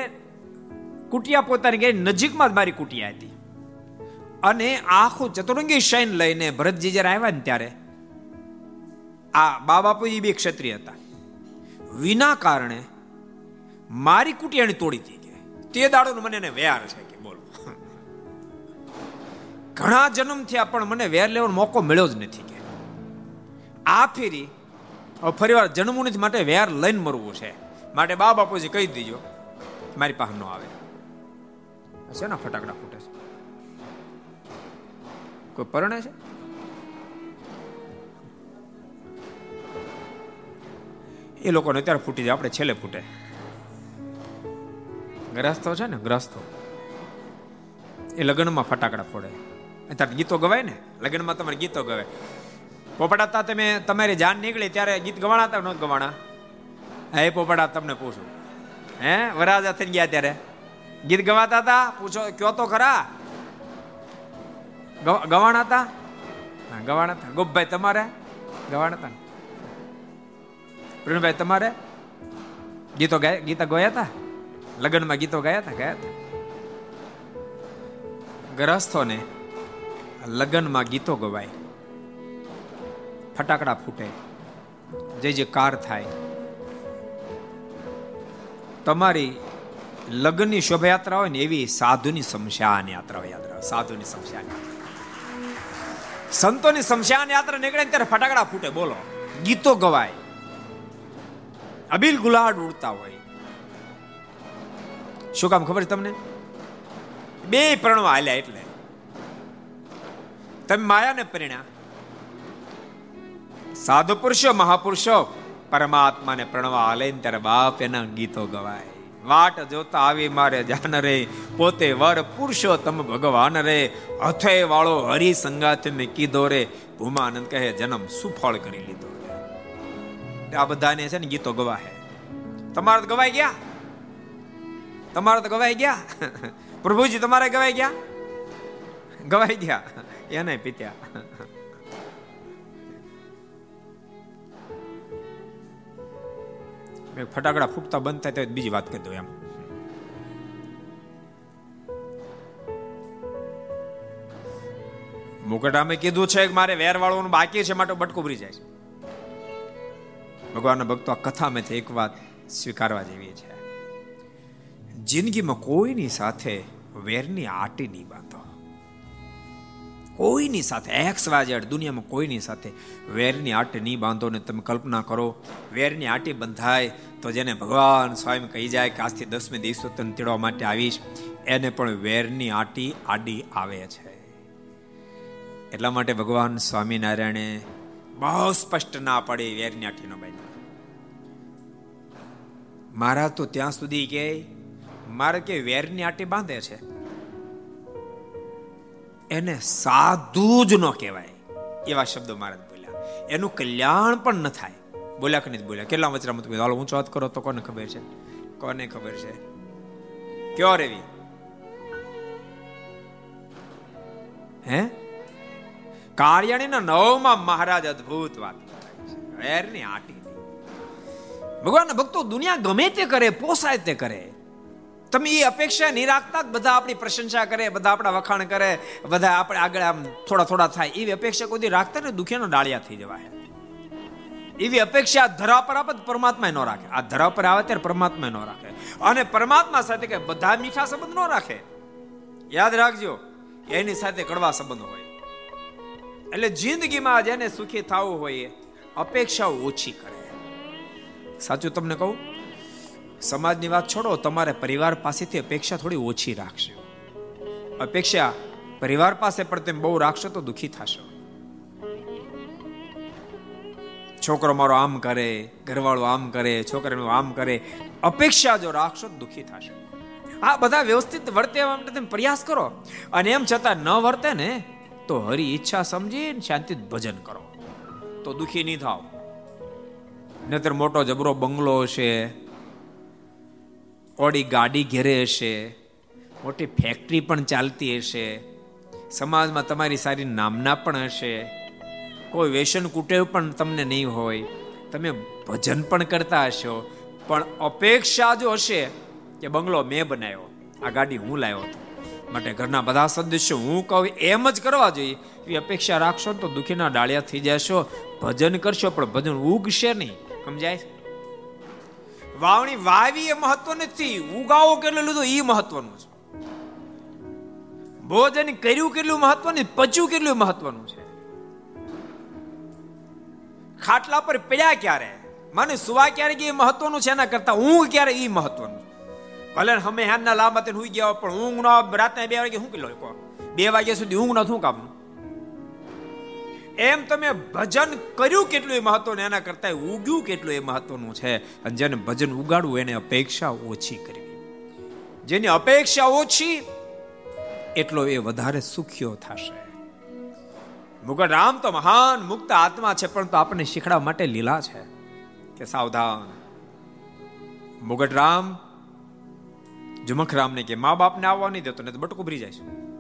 કુટિયા પોતાની ગઈ નજીકમાં જ મારી કુટિયા હતી. અને આખું ચતુરંગી શૈન લઈને ભરતજી જ્યારે આવ્યા ને ત્યારે, આ બા બાપુજી બી ક્ષત્રિય હતા. વિના કારણે મારી કુટિયાણી તોડી દીધી તે દાડો મને એને વ્યાર છે કે બોલો. ઘણા જન્મ થયા પણ મને વેર લેવાનો મોકો મળ્યો જ નથી કે. આ ફેરી ફરી વાર જન્મવું નથી માટે વેર લઈને મરવું છે. માટે બા બાપુજી કહી દીજો, મારી પાસે નો આવે. છે ને ફટાકડા ફૂટે છે? કોઈ પરણે છે? એ લોકોને અત્યારે ફૂટી જાય, આપણે છેલ્લે ફૂટે. ગ્રસ્તો છે ને, ગ્રસ્તો. એ લગ્નમાં ફટાકડા ફોડે. અત્યારે ગીતો ગવાય ને? લગ્નમાં તમારે ગીતો ગવાય. પોપડાતા તમે, તમારી જાન નીકળી ત્યારે ગીત ગવાણાતા ન ગવાણા? હે પોપડા તમને પૂછું. હે, વરાજા થઈ ગયા ત્યારે? ગીત ગવાતા હતા પૂછો, કયો તો ખરા? ગવાણા હતા ગવાણા હતા ગોપભાઈ, તમારે? ગવાણા હતા પ્રવીણભાઈ, તમારે? ગીતો ગાય, ગીતા ગોયા હતા લગ્નમાં ગીતો ગાયા હતા, ગયા હતા? ગ્રહસ્થોને લગ્નમાં ગીતો ગવાય. ફટાકડા ફૂટે. જે જે કાર થાય. તમારી લગ્નની શોભાયાત્રા હોય ને એવી સાધુની શમશાન યાત્રા યાદ રાખો સાધુની શમશાન સંતોની શમશાન યાત્રા નીકળે ત્યારે ફટાકડા ફૂટે, બોલો. ગીતો ગવાય. અબીલ ગુલાડ ઉડતા હોય. શું કામ ખબર છે તમને? બે પ્રણવા હાલ્યા એટલે. તમે માયાને પરિણ્યા સાધુ પુરુષો, મહાપુરુષો, પરમાત્માને પ્રણવા હાલે ત્યારે બાપ એના ગીતો ગવાય. વાટ જોતા આવી મારે જાન રે, પોતે વર તમ ભગવાન રે. હથે વાળો હરિ સંગાત મેં કીધો રે, ભૂમાનંદ કહે, જન્મ સુફળ કરી લીધો આ બધાને છે ને ગીતો ગવાહે. તમારે તો ગવાઈ ગયા? તમારે તો ગવાઈ ગયા. પ્રભુજી, તમારે ગવાઈ ગયા? ગવાઈ ગયા. એને પીત્યા. ફટાકડા ફૂટતા બંધ થાય તો બીજી વાત કરી દઉં એમ. મુકટામે કીધું છે કે મારે વેર વાળવાનું બાકી છે, માટે બટકો ભરી જાય છે. ભગવાનના ભક્તો આ કથામાંથી એક વાત સ્વીકારવા જેવી છે. જિંદગીમાં કોઈની સાથે વેરની આટી નહીં બાંધો. કોઈની સાથે એક્સ વાજેડ દુનિયામાં કોઈની સાથે વેરની આટી નહીં બાંધો ને તમે કલ્પના કરો, વેરની આટી બંધાય તો જેને ભગવાન સ્વયં કહી જાય કે આજથી દસમે દિવસો તને તેડવા માટે આવીશ, એને પણ વેરની આટી આડી આવે છે. એટલા માટે ભગવાન સ્વામિનારાયણે બહુ સ્પષ્ટ ના પડે વેરની આટીનો બાંધ્યો મારા તો ત્યાં સુધી કે મારે કે વેરની આટી બાંધે છે? એને સાધુ જ ન કહેવાય. એવા શબ્દો મારા બોલ્યા. એનું કલ્યાણ પણ ન થાય. બોલ્યા કે નહીં બોલ્યા? કેટલા વચરામત હાલો ઊંચો વાત કરો તો કોને ખબર છે? કોને ખબર છે? કયો રેવી? હે? કાર્યાણીના નવમાં મહારાજ અદ્ભુત વાત વેરની આટી ભગવાનના ભક્તો દુનિયા ગમે તે કરે, પોસાય તે કરે. તમે એ અપેક્ષા નહીં રાખતા બધા આપણી પ્રશંસા કરે, બધા આપણા વખાણ કરે, બધા આપણે આગળ આમ થોડા થોડા થાય. એવી અપેક્ષા કોઈ રાખતા ને દુખિયાનો ડાળિયા થઈ જવાય. એવી અપેક્ષા ધરા પર આપત પરમાત્મા ન રાખે. આ ધરા પર આવે ત્યારે પરમાત્મા ન રાખે. અને પરમાત્મા સાથે કે બધા મીઠા સંબંધ ન રાખે. યાદ રાખજો, એની સાથે કડવા સંબંધ હોય. એટલે જિંદગીમાં જેને સુખી થવું હોય અપેક્ષા ઓછી કરે. સાચું તમને કહું? સમાજની વાત છોડો, તમારે પરિવાર પાસેથી અપેક્ષા થોડી ઓછી રાખશો અપેક્ષા પરિવાર પાસે પણ તેમ બહુ રાખશો તો દુખી થશો. છોકરો મારો આમ કરે, ઘરવાળો આમ કરે, છોકરાનું આમ કરે, અપેક્ષા જો રાખશો તો દુખી થશો. આ બધા વ્યવસ્થિત વર્તે માટે તમે પ્રયાસ કરો. અને એમ છતાં ન વર્તે ને, તો હરી ઈચ્છા સમજીને શાંતિ ભજન કરો. તો દુખી નહીં થાવ નહીતર મોટો જબરો બંગલો હશે. ઓડી ગાડી ઘેરે હશે, મોટી ફેક્ટરી પણ ચાલતી હશે, સમાજમાં તમારી સારી નામના પણ હશે, કોઈ વ્યસન કુટેવ પણ તમને નહીં હોય, તમે ભજન પણ કરતા હશો, પણ અપેક્ષા જો હશે કે બંગલો મેં બનાવ્યો, આ ગાડી હું લાવ્યો હતો. માટે ઘરના બધા સદસ્યો, હું કહું, એમ જ કરવા જોઈએ, એવી અપેક્ષા રાખશો તો દુઃખીના ડાળિયા થઈ જશો, ભજન કરશો, પણ ભજન ઉગશે નહીં, સમજાય? વાવણી વાવી એ મહત્વ નથી. ઉગાવો કેટલું લીધું એ મહત્વનું છે. ભોજન કર્યું કેટલું મહત્વનું, પચ્યું કેટલું મહત્વનું છે. ખાટલા પર પડ્યા ક્યારે? મને સુવા ક્યારે કે મહત્વનું છે, એના કરતા ઊંઘ ક્યારે એ મહત્વનું ભલે અમે હારના લાંબા તેને હુઈ ગયા પણ ઊંઘ ન રાતના બે વાગે શું કિલો બે વાગ્યા સુધી ઊંઘ ન શું કામનું? એમ તમે ભજન કર્યું કેટલું એ મહત્વનું? એના કરતા ઉગ્યું કેટલું એ મહત્વનું છે? અને જેને ભજન ઉગાડવું એને અપેક્ષા ઓછી કરવી. જેની અપેક્ષા ઓછી, એટલો એ વધારે સુખ્યો થશે. મુગટ રામ તો મહાન મુક્ત આત્મા છે પરંતુ આપણને શીખડાવવા માટે લીલા છે. કે સાવધાન. મુગટ રામ, જુમખ રામને કે મા બાપને આવવા નહીં દેતો ને તો બટકું ભરી જાય છે.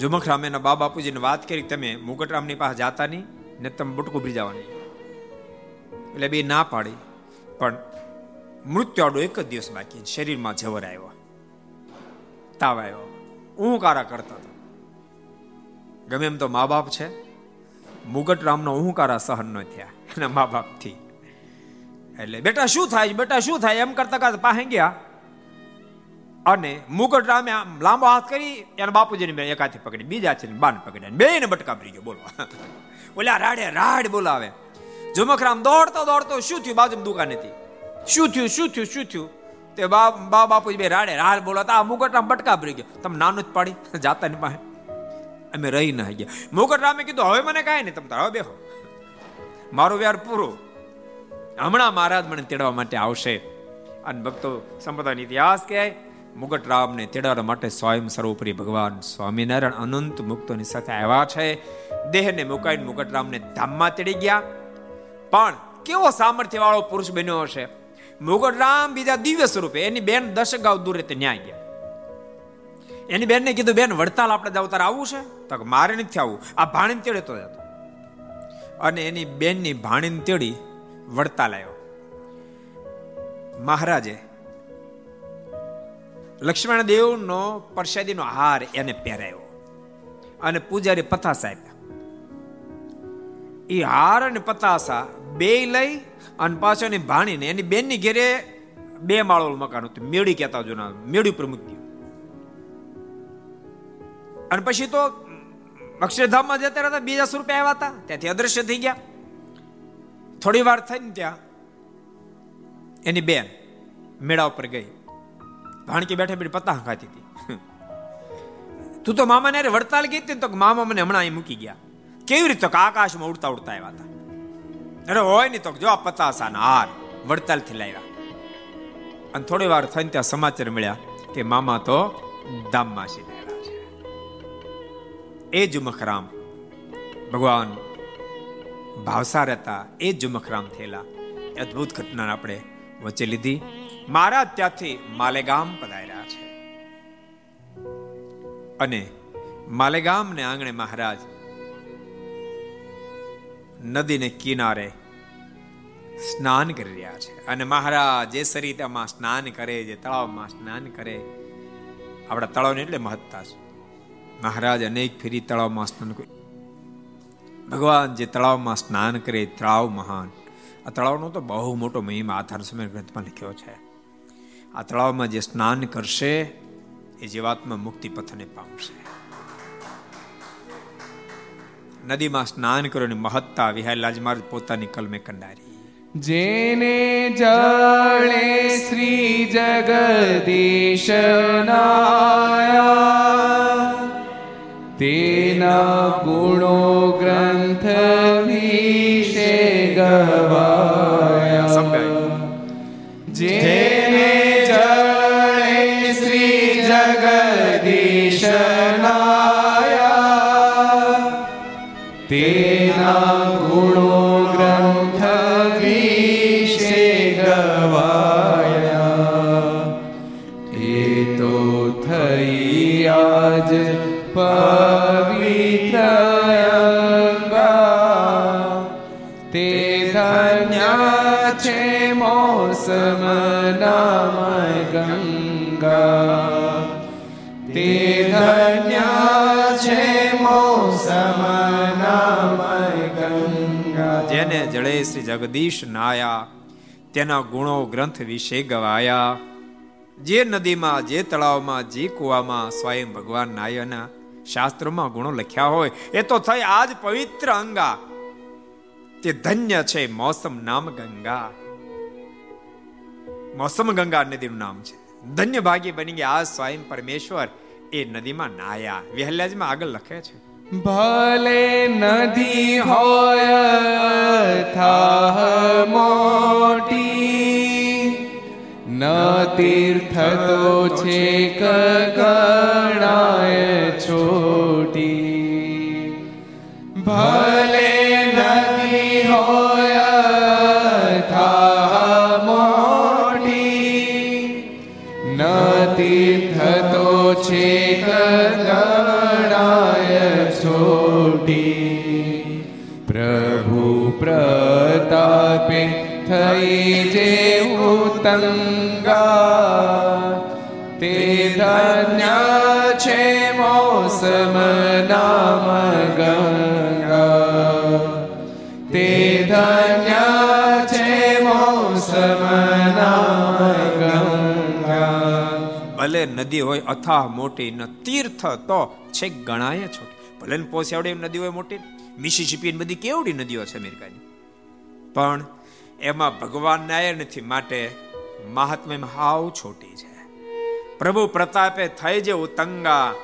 જુમખરામ એના બા બાપુજીને વાત કરી, તમે મુકટરામની પાસે જાતા નહીં, ને તમે બટકું ભરી જવાની. એટલે બે ના પાડી. પણ મૃત્યુઆડો એક જ દિવસ બાકી શરીરમાં જવર આવ્યો. તાવ આવ્યો. ઊંકારા કરતા હતા. ગમે એમ તો મા બાપ છે. મુગટરામનો હું ઊંકારા સહન ન થયા. એના મા બાપથી. એટલે, બેટા, શું થાય બેટા, શું થાય? એમ કરતા કરતા પાસે ગયા. અને મુગટ રામે આમ લાંબો હાથ કરી એના બાપુજીને બે એકાથી પકડી, બીજા છે બાન પકડ્યા બે ને બટકા ભરી ગયો, બોલો. (laughs) ઓલા રાડે રાડ બોલાવે. ઝુમખરામ દોડતો દોડતો શું થયું? બાજુ દુકાન હતી. શું થયું? શું થયું? શું થયું? તે બા બા બાપુજી બે રાડે રાડ બોલાતા આ મુગટ રામ બટકા ભરી ગયો. તમે નાનું જ પાડી, (laughs) જાતા ને પાસે અમે રહી ના ગયા મુગટ રામે કીધું, હવે મને કાંઈ નહીં, તમે હવે બેહો. મારો વ્યાર પૂરો. હમણાં મહારાજ મને તેડવા માટે આવશે. અને ભક્તો સંપ્રદાયનો ઇતિહાસ કહે મુગટ રામને તેડાવવા માટે સ્વયં સર્વોપરી ભગવાન સ્વામિનારાયણ અનંત મુક્તોની સાથે આવ્યા છે. દેહને મુકાઈને મુગટરામને ધામમાં તેડી ગયા. પણ કેવો સામર્થ્ય વાળો પુરુષ બન્યો હશે? મુગટરામ બીજા દિવ્ય સ્વરૂપે એની બેન દશ ગાવ દૂર રીતે ન્યાય ગયા. એની બેનને કીધું, બેન, વડતાલ આપણે જાવ તારે આવવું છે? તો મારે નથી આવવું આ ભાણીને તેડે તો જતો. અને એની બેનની ભાણીને તેડી વડતાલ આવ્યો. મહારાજે લક્ષ્મણ દેવનો પ્રસાદીનો હાર એને પહેરાયો. અને પૂજારી પતાસા આપ્યા. એ હાર અને પતાસા બે લઈ અને પાછો એની ભાણીને એની બેનની ઘેરે બે માળો મકાન હતું. મેળી કહેતા જૂના, મેળી ઉપર મૂકી અને પછી તો અક્ષરધામમાં જતા રહેતા બીજા રૂપિયા આવ્યા હતા. ત્યાંથી અદ્રશ્ય થઈ ગયા. થોડી વાર થઈને ત્યાં એની બેન મેળા ઉપર ગઈ. ભાણકી બેઠે બેઠી પતા ખાતી હતી. તું તો મામાને અરે વડતાલ ગઈ તો મામા મને હમણાં અહીં મૂકી ગયા. કેવી રીતે આકાશમાં ઉડતા ઉડતા આવ્યા હતા. અરે હોય નહીં તો જો પતાસા ના હાર વડતાલથી લાવ્યા. અને થોડી વાર થઈને ત્યાં સમાચાર મળ્યા કે મામા તો દામમાં સીધેલા છે. એ જ મખરામ ભગવાન ભાવસાર હતા. એ જ મખરામ થયેલા. અદ્ભુત ઘટના આપણે વચ્ચે લીધી. મહારાજ ત્યાંથી માલેગામ પધાર્યા છે. અને માલેગામ ને આંગણે મહારાજ નદીને કિનારે સ્નાન કરી રહ્યા છે. અને મહારાજ જે સરિતામાં સ્નાન કરે, જે તળાવમાં સ્નાન કરે, આપણા તળાવને એટલે મહત્તા છે. મહારાજ અનેક ફેરી તળાવમાં સ્નાન કર્યું ભગવાન જે તળાવમાં સ્નાન કરે તળાવ મહાન. આ તળાવનો તો બહુ મોટો મહિમા આધાર સમય ગ્રંથમાં લખ્યો છે. આ તળાવમાં જે સ્નાન કરશે એ જીવાત્મા મુક્તિ પથને પામશે. નદીમાં સ્નાન કરવાની મહત્તા વિહારલાજ મહારાજ પોતાની કલમે કંડારી. જેને જળે શ્રી જગદીશ તેના ગુણો ગ્રંથ વિશે ગવાયા. જેને મોસમ નામ ગંગા તે ધન્ય છે ગંગા જેને જળે શ્રી જગદીશ નાયા, તેના ગુણો ગ્રંથ વિશે ગવાયા. જે નદીમાં, જે તળાવમાં, જે કુવામાં સ્વયં ભગવાન નાયના શાસ્ત્રોમાં ગુણો લખ્યા હોય, એ તો થઈ આજ પવિત્ર અંગા. તે ધન્ય છે મોસમ નામ ગંગા. મોસમ ગંગા નદીનું નામ છે ધન્ય ભાગ્ય બની ગયા આ સ્વયં પરમેશ્વર એ નદીમાં નાયા વિહલ્યાજમાં આગળ લખે છે ભલે નદી હોય થાહ મોટી ન તીર્થ તો છે કગણાય છોટી ભલે પ્રભુ પ્રતાપે થઈ જે તંગા તે ધન્ય છે મોસમ નામ ગંગા તે ધન્ય છે મોસમ નામ ભલે નદી હોય અથાહ મોટી ન તીર્થ તો છે ગણાય છોટી. ભલે પોસેવડે નદીઓ મોટી મિસિસિપી બધી કેવડી નદીઓ છે અમેરિકાની. પણ એમાં ભગવાન નાય નથી માટે મહાત્મા હાવ છોટી છે. પ્રભુ પ્રતાપે થઈ જે ઉતંગા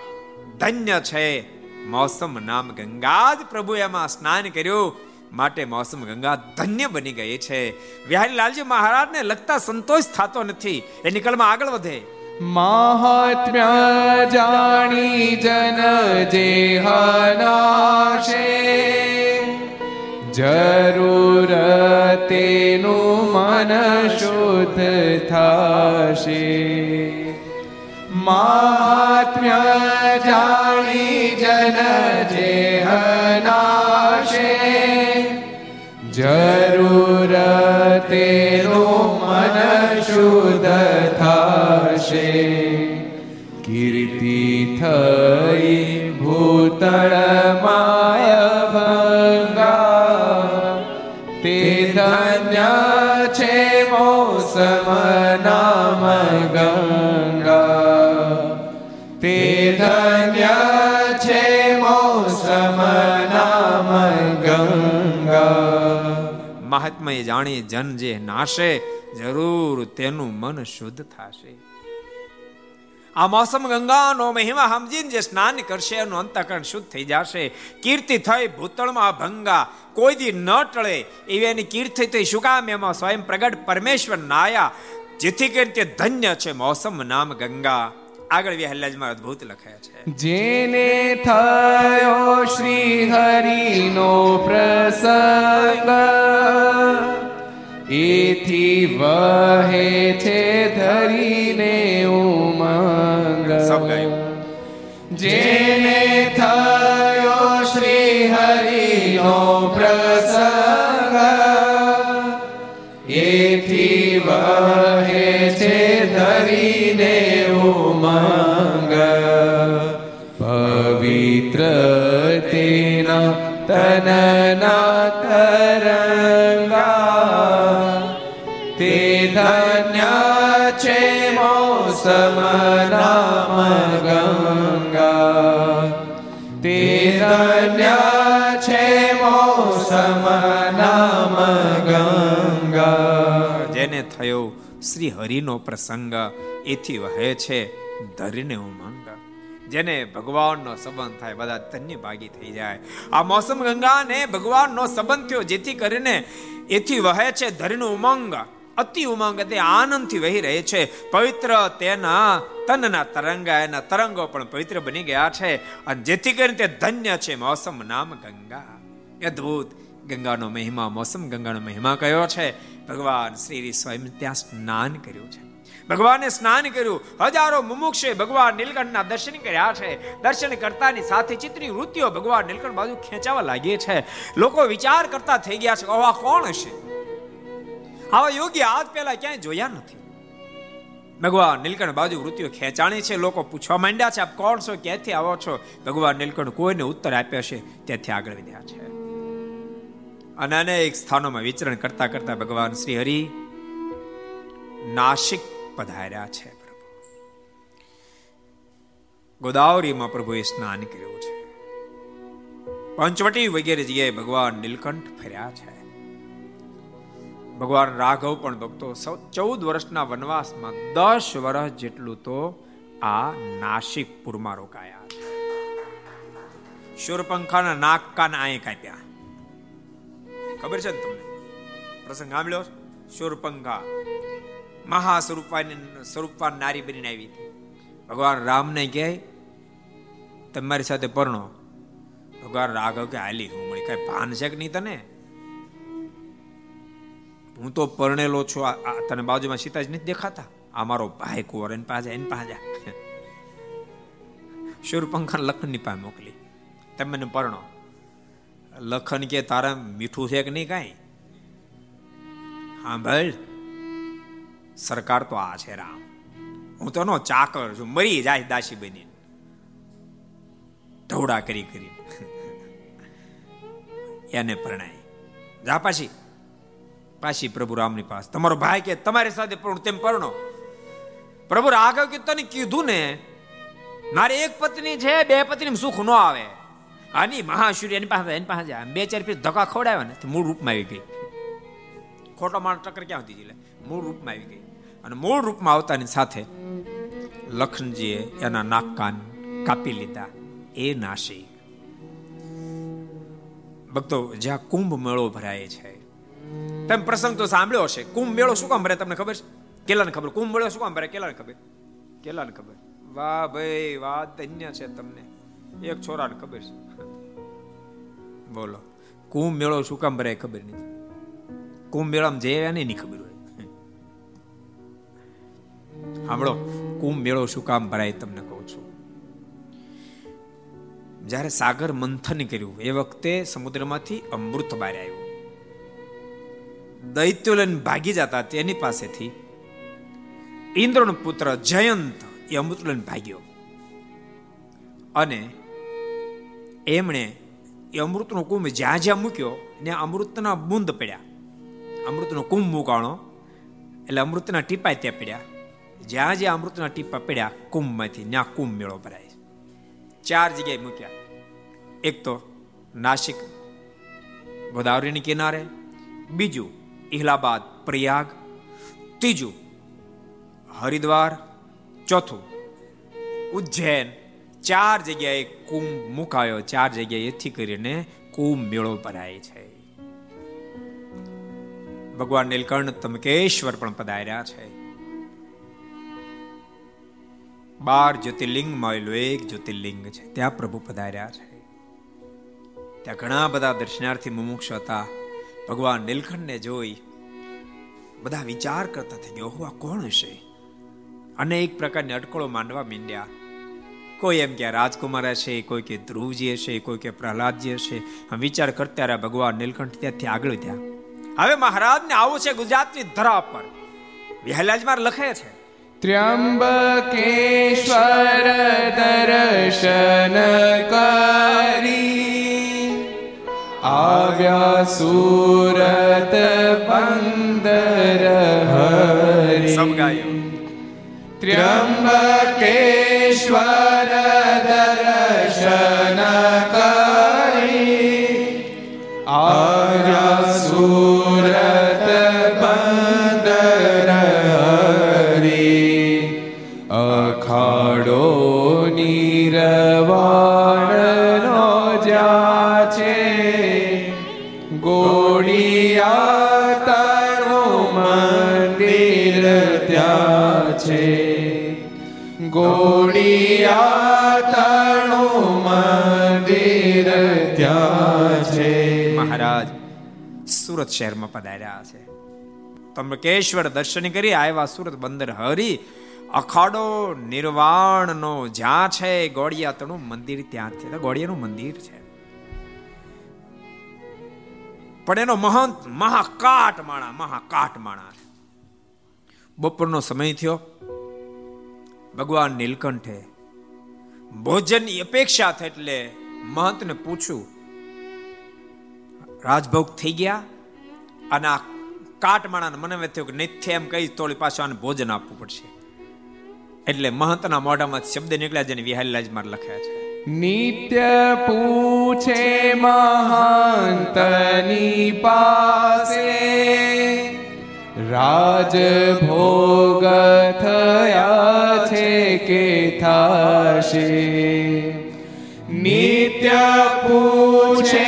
ધન્ય છે, મોસમ નામ ગંગા જ પ્રભુ એમાં સ્નાન કર્યું, માટે મોસમ ગંગા ધન્ય બની ગઈ છે. વિહારી લાલજી મહારાજને લગતા સંતોષ થતો નથી. એ નિકલમાં આગળ વધે. મહાત્મ્ય જાણી જન જે હનાશે જરૂર તેનું મન શુદ્ધ થશે. મહાત્મ્ય જાણી જન જે મહાત્મા જાણી જન જે નાશે, જરૂર તેનું મન શુદ્ધ થશે. આ મોસમ ગંગાનો મહિમા સમજીને જે સ્નાન કરશે, એનું અંતકરણ શુદ્ધ થઈ જશે. કીર્તિ થઈ ભૂતળમાં ભંગા, કોઈ દી ન ટળે, એવી એની કીર્તિ થઈ શું કામ એમાં સ્વયં પ્રગટ પરમેશ્વર નાયા. જેથી કરીને તે ધન્ય છે મોસમ નામ ગંગા. આગળ વિહલ્લાજમાં અદ્ભુત લખાયા છે જેને થયો શ્રી હરિનો પ્રસંગ એથી વહે છે ધરીને ઉમંગ સબ ગાયું. જેને થયો શ્રી હરિનો પ્રસંગ તનના તરંગા તે ધન્ય છે મોસમ નામ ગંગા તે ધન્ય છે મોસમ નામ ગંગા જેને થયો શ્રી હરિનો પ્રસંગ, એથી વહે છે ધરીને ઉમંગ જેને ભગવાનનો સંબંધ થાય, બધા ધન્ય ભાગી થઈ જાય. આ મોસમ ગંગાને ભગવાનનો સંબંધ થયો, જેથી કરીને એથી વહે છે ધરીનો ઉમંગ. અતિ ઉમંગ તે આનંદથી વહી રહે છે. પવિત્ર તેના તનના તરંગા, એના તરંગો પણ પવિત્ર બની ગયા છે. અને જેથી કરીને તે ધન્ય છે મોસમ નામ ગંગા. અદ્ભુત. ગંગાનો મહિમા, મોસમ ગંગાનો મહિમા કયો છે? ભગવાન શ્રી સ્વયં ત્યાં સ્નાન કર્યું છે. ભગવાને સ્નાન કર્યું. હજારો મુમુક્ષે ભગવાન નીલકંઠના દર્શન કર્યા છે. દર્શન કરતાની સાથે ચિત્રની વૃત્તિઓ ભગવાન નીલકંઠ બાજુ ખેંચાવા લાગી છે. લોકો વિચાર કરતા થઈ ગયા છે આવા કોણ હશે? આવા યોગી આજ પહેલા ક્યાંય જોયા નથી. ભગવાન નીલકંઠ બાજુ વૃત્તિઓ ખેંચાણી છે. લોકો પૂછવા માંડ્યા છે, આપ કોણ છો? ક્યાંથી આવો છો? ભગવાન નીલકંઠ કોઈને ઉત્તર આપ્યો છે, ત્યાંથી આગળ વધ્યા છે. અને અનેક સ્થાનોમાં વિચરણ કરતા કરતા ભગવાન શ્રી હરિ નાસિક પધાર્યા છે પ્રભુ. ગોદાવરીમાં પ્રભુએ સ્નાન કર્યું છે. પંચવટી વગેરે જગ્યાએ ભગવાન નીલકંઠ ફર્યા છે. ભગવાન રાઘવ પણ ભક્તો ચૌદ વર્ષના વનવાસમાં દસ વર્ષ જેટલું તો આ નાસિકપુરમાં રોકાયા શૂરપંખાના નાક કાન આય કાપ્યા. ખબર છે તમને? પ્રસંગ સાંભળ્યો શૂરપંખા. મહાસ્વરૂપાની સ્વરૂપવાન નારી બનીને આવી હતી. ભગવાન રામને કહે, તમારી સાથે પરણો. ભગવાન રાઘવ કે હાલી, હું મળી કઈ ભાન છે કે નહીં તને? હું તો પરણેલો છું. તને બાજુમાં સીતાજી નથી દેખાતા. આ મારો ભાઈ કુંવર, એને પાજા એને પાજા શૂરપંખા લખનની પાસે મોકલી, તમે મને પરણો. લખન કે, તારા મીઠું છે કે નહીં કાંઈ? હા, ભાઈ. સરકાર તો આ છે રામ. હું તો નો ચાકર છું. મરી જાય દાસી બની ઢવડા કરી કરી. એને પરણાય. જા પાછી. પાછી પ્રભુ રામની પાસે. તમારો ભાઈ કે તમારી સાથે પણ તેમ પરણો. પ્રભુ રાઘવ તને કીધું ને, મારે એક પત્ની છે, બે પત્ની સુખ ન આવે. આની મહાશુરી એની પાસે એની પાસે બે ચાર પીસ ધક્કા ખવડાવ્યા ને, મૂળ રૂપમાં આવી ગઈ. ખોટો માણસ ટક્કર ક્યાં હતી એટલે મૂળ રૂપમાં આવી ગઈ. અને મૂળ રૂપમાં આવતાની સાથે લખનજીએ એના નાક કાન કાપી લીધા. એ નાશી ભક્તો, જ્યાં કુંભ મેળો ભરાય છે. તમે પ્રસંગ તો સાંભળ્યો હશે. કુંભ મેળો શું કામ ભરાય તમને ખબર છે? કેલાને ખબર? કુંભ મેળો શું કામ ભરાય કેલાને ખબર? કેલાને ખબર? વાહ ભાઈ, વાહ, ધન્ય છે તમને. એક છોરાને ખબર છે. બોલો. કુંભ મેળો શું કામ ભરાય ખબર નથી. કુંભ મેળામાં જયા નહીં ખબર સાંભળો, કુંભ મેળો શું કામ ભરાય તમને કહું છું. જ્યારે સાગર મંથન કર્યું, એ વખતે સમુદ્રમાંથી અમૃત બહાર આવ્યું. દૈત્યો લઈને ભાગી જતા તેની પાસેથી ઇન્દ્રનો પુત્ર જયંત એ અમૃત લઈને ભાગ્યો. અને એમણે એ અમૃતનો કુંભ જ્યાં જ્યાં મૂક્યો, ને અમૃતના બુંદ પડ્યા. અમૃતનો કુંભ મૂકાણો, એટલે અમૃતના ટીપા ત્યાં પડ્યા. જ્યાં જ્યાં અમૃતના ટીપા પડ્યા, કુંભમાંથી ત્યાં કુંભ મેળો ભરાય ચાર જગ્યાએ મૂક્યા. એક તો નાસિક, ગોદાવરીની કિનારે, બીજું ઇલાહાબાદ, પ્રયાગ, ત્રીજું હરિદ્વાર, ચોથું ઉજ્જૈન. ચાર જગ્યાએ કુંભ મુકાયો. ચાર જગ્યાએ એથી કરીને કુંભ મેળો ભરાય છે. ભગવાન નીલકંઠ તમકેશ્વર પણ પધાર્યા છે. બાર જ્યોતિર્લિંગમાં આવેલું એક જ્યોતિર્લિંગ છે. ત્યાં પ્રભુ પધાર્યા છે. ત્યાં ઘણા બધા દર્શનાર્થી મુમુક્ષ હતા. ભગવાન નીલકંઠને જોઈ બધા વિચાર કરતા થઈ ગયો આ કોણ હશે? અનેક પ્રકારની અટકળો માંડવા મીંડ્યા. કોઈ એમ કે રાજકુમાર હશે, કોઈ કે ધ્રુવજી હશે, કોઈ કે પ્રહલાદજી હશે. આમ વિચાર કરતા રહ્યા ભગવાન નીલકંઠ ત્યાંથી આગળ ત્યાં હવે મહારાજને આવું છે ગુજરાતની ધરા પર. વિહલાજમાં લખે છે. ત્ર્યંબકેશ્વર દર્શન કરી આવ્યા સુરત પંદર હરી ત્ર્યંબકેશ્વર દર્શન કરી ગોળિયા મહારાજ, સુરત શહેરમાં પધાર્યા છે. ત્રંબકેશ્વર દર્શન કરી આવ્યા, સુરત બંદર હરી, અખાડો નિર્વાણનો જ્યાં છે ગોળિયાતનું મંદિર ત્યાં છે. ગોળિયાનું મંદિર છે. પણ એનો મહંત મહાકાટ માણા મહાકાટ માણા બપોરનો સમય થયો. ભગવાન નીલકંઠે, ભોજનની અપેક્ષા થઈ એટલે મહંતને પૂછ્યું રાજભોગ થઈ ગયા? અને આ કાટમાણાને મને થયું કે નથી એમ કહી તોડી પાછું આને ભોજન આપવું પડશે. એટલે મહંતના મોઢામાં શબ્દ નીકળ્યા જેને વિહારીલાજમાં લખ્યા છે. નિત્ય પૂછે મહંતની પાસે રાજભોગ થયા છે કે થશે નિત્ય પૂછે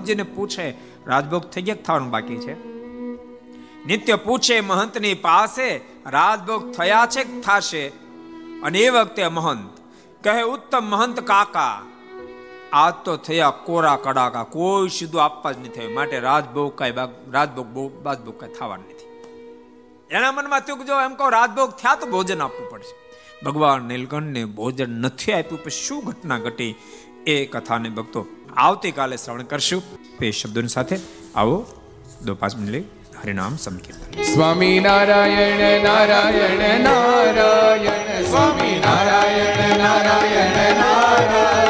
મહંતજીને પૂછે, રાજભોગ થઈ ગયા થવાનું બાકી છે? નિત્ય પૂછે, મહંતની પાસે, રાજભોગ થયા છે થાશે? અને એ વખતે મહંત, કહે, ઉત્તમ મહંત કાકા આ તો થયા કોરા કડાકા, કોઈ સીધું આપવા જ નહીં થયું. માટે રાજભોગ કઈ રાજભોગ રાજભોગ કઈ થવાનું નથી. એના મનમાં થયું જો એમ કહો, રાજભોગ થયા તો ભોજન આપવું પડશે. ભગવાન નીલકંઠને ભોજન નથી આપ્યું પછી શું ઘટના ઘટી? એ કથાને ભક્તો આવતીકાલે શ્રવણ કરશું. એ શબ્દોની સાથે આવો દો પાંચ મિનિટ લઈ હરિનામ સંકીર્તન. સ્વામી નારાયણ નારાયણ નારાયણ, સ્વામી નારાયણ નારાયણ નારાયણ.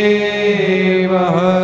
દેવ